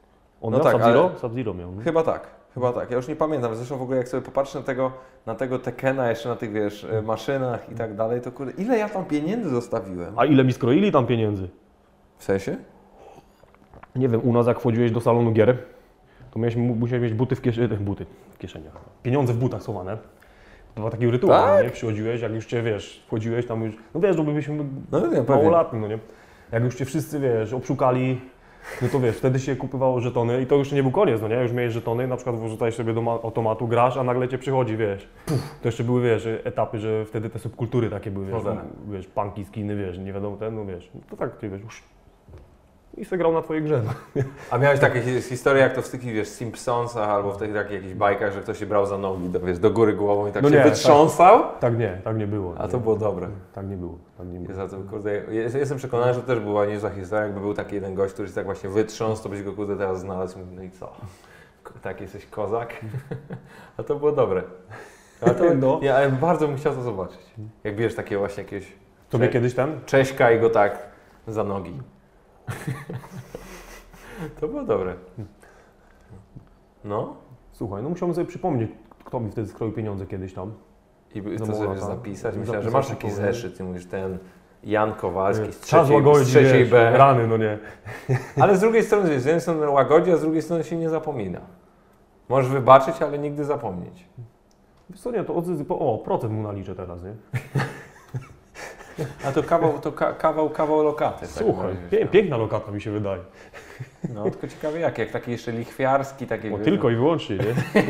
On No miał tak, Sub-Zero? Sub-Zero miał. nie? Chyba tak, chyba tak. Ja już nie pamiętam. Zresztą w ogóle jak sobie popatrzę na tego, na tego Tekena jeszcze na tych, wiesz, e, maszynach i tak dalej, to kurde, ile ja tam pieniędzy zostawiłem? A ile mi skroili tam pieniędzy? W sensie? Nie wiem, u nas jak wchodziłeś do salonu gier, to miałeś, mu- musiałeś mieć buty w kieszeni, buty w kieszeniach. Pieniądze w butach schowane. To był taki rytuał, Tak? nie? Przychodziłeś, jak już cię, wiesz, wchodziłeś tam już, no wiesz, no byliśmy No pewnie. małolatni, no nie? Jak już cię wszyscy, wiesz, obszukali, no to wiesz, wtedy się kupywało żetony i to już nie był koniec, no nie? Już miałeś żetony, na przykład wrzucałeś sobie do ma- automatu, grasz, a nagle cię przychodzi, wiesz. To jeszcze były, wiesz, etapy, że wtedy te subkultury takie były, wiesz, No wiesz, punki, skiny, wiesz, nie wiadomo ten, no wiesz. To tak, ty wiesz, już. I se grał na twojej grze. No. A miałeś takie hi- historie jak to w tych, wiesz, Simpsonsach albo w tych takich jakichś bajkach, że ktoś się brał za nogi, do, wiesz, do góry głową i tak No się nie, wytrząsał? Tak nie, tak nie było. A nie. to było dobre. Tak nie było, tak nie było. Za to, kurde, jest- jestem przekonany, że to też była niezła historia, jakby był taki jeden gość, który się tak właśnie wytrząsł, to byś go kurde teraz znalazł no i co? Tak, jesteś kozak? A to było dobre. A to, No. ja ale bardzo bym chciał to zobaczyć. Jak bierzesz takie właśnie jakieś Tobie kiedyś ten? Cześka i go tak za nogi. to było dobre. No. Słuchaj, no musiałbym sobie przypomnieć, kto mi wtedy skroił pieniądze kiedyś tam. I co sobie Morata. zapisać? Myślałem, że masz taki zeszyt, mówisz ten Jan Kowalski z Czas trzeciej, łagodzić, z trzeciej B. rany, no nie. Ale z drugiej strony, z jednej strony łagodzi, a z drugiej strony się nie zapomina. Możesz wybaczyć, ale nigdy zapomnieć. Wiesz co, nie, to odzysk, o, procent mu naliczę teraz, nie? A to kawał, to ka, kawał, kawał lokaty. tak Słuchaj, mówisz, pie, no. piękna lokata mi się wydaje. No, tylko ciekawe jak, jak taki jeszcze lichwiarski, taki... Wiesz, tylko i wyłącznie, nie?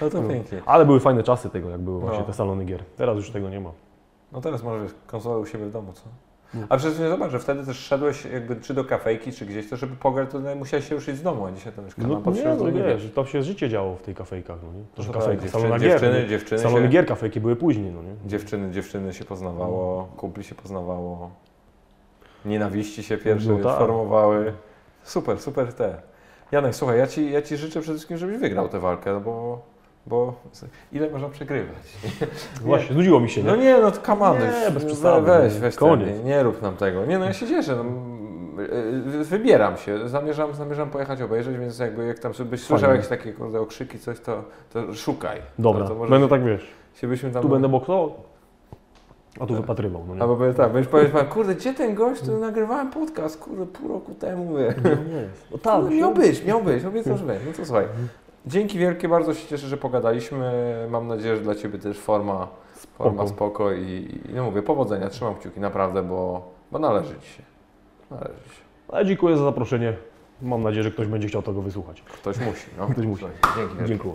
No to No. pięknie. Ale były fajne czasy tego, jak były właśnie No. te salony gier. Teraz już tego nie ma. No teraz może wiesz, konsolę u siebie w domu, co? No. A przecież nie zobacz, że wtedy też szedłeś jakby czy do kafejki, czy gdzieś, to żeby pograć, to musiałeś się ruszyć z domu, a dzisiaj to już No nie, trzy no nie wiesz, to się życie działo w tej kafejkach, no nie? To, że No tak, kafejka, dziewczyny, salona gier. dziewczyny, dziewczyny, Salony się, gier, kafejki były później, no nie? dziewczyny, dziewczyny się poznawało, kumpli się poznawało, nienawiści się pierwsze No tak. formowały. Super, super te. Janek, słuchaj, ja ci, ja ci życzę przede wszystkim, żebyś wygrał tę walkę, no bo, bo ile można przegrywać? Właśnie, znudziło mi się, nie? No nie, no to on, Nie, bez przesady, weź, weź Koniec. Ten, nie, rób nam tego. Nie no, ja się cieszę, no, y, wybieram się, zamierzam, zamierzam pojechać obejrzeć, więc jakby jak tam byś słyszał jakieś takie kurde okrzyki, coś, to, to szukaj. Dobra, to, to będę się, tak, wiesz, się byśmy tam... tu będę boksował. A tu wypatrywał, no nie? Albo powiedz tak, będziesz powiedzieć, pan, kurde, gdzie ten gość, tu nagrywałem podcast, kurde, pół roku temu, wie. No nie jest. No tak, No, miał być, miał być, obiecał, że będzie. No to słuchaj. Dzięki wielkie, bardzo się cieszę, że pogadaliśmy. Mam nadzieję, że dla Ciebie też forma, forma Spoko. spoko i, i no mówię, powodzenia, trzymam kciuki naprawdę, bo, bo należy Ci się. Należy się. Ale dziękuję za zaproszenie. Mam nadzieję, że ktoś będzie chciał tego wysłuchać. Ktoś musi, no. Ktoś musi. Dzięki. Dziękuję.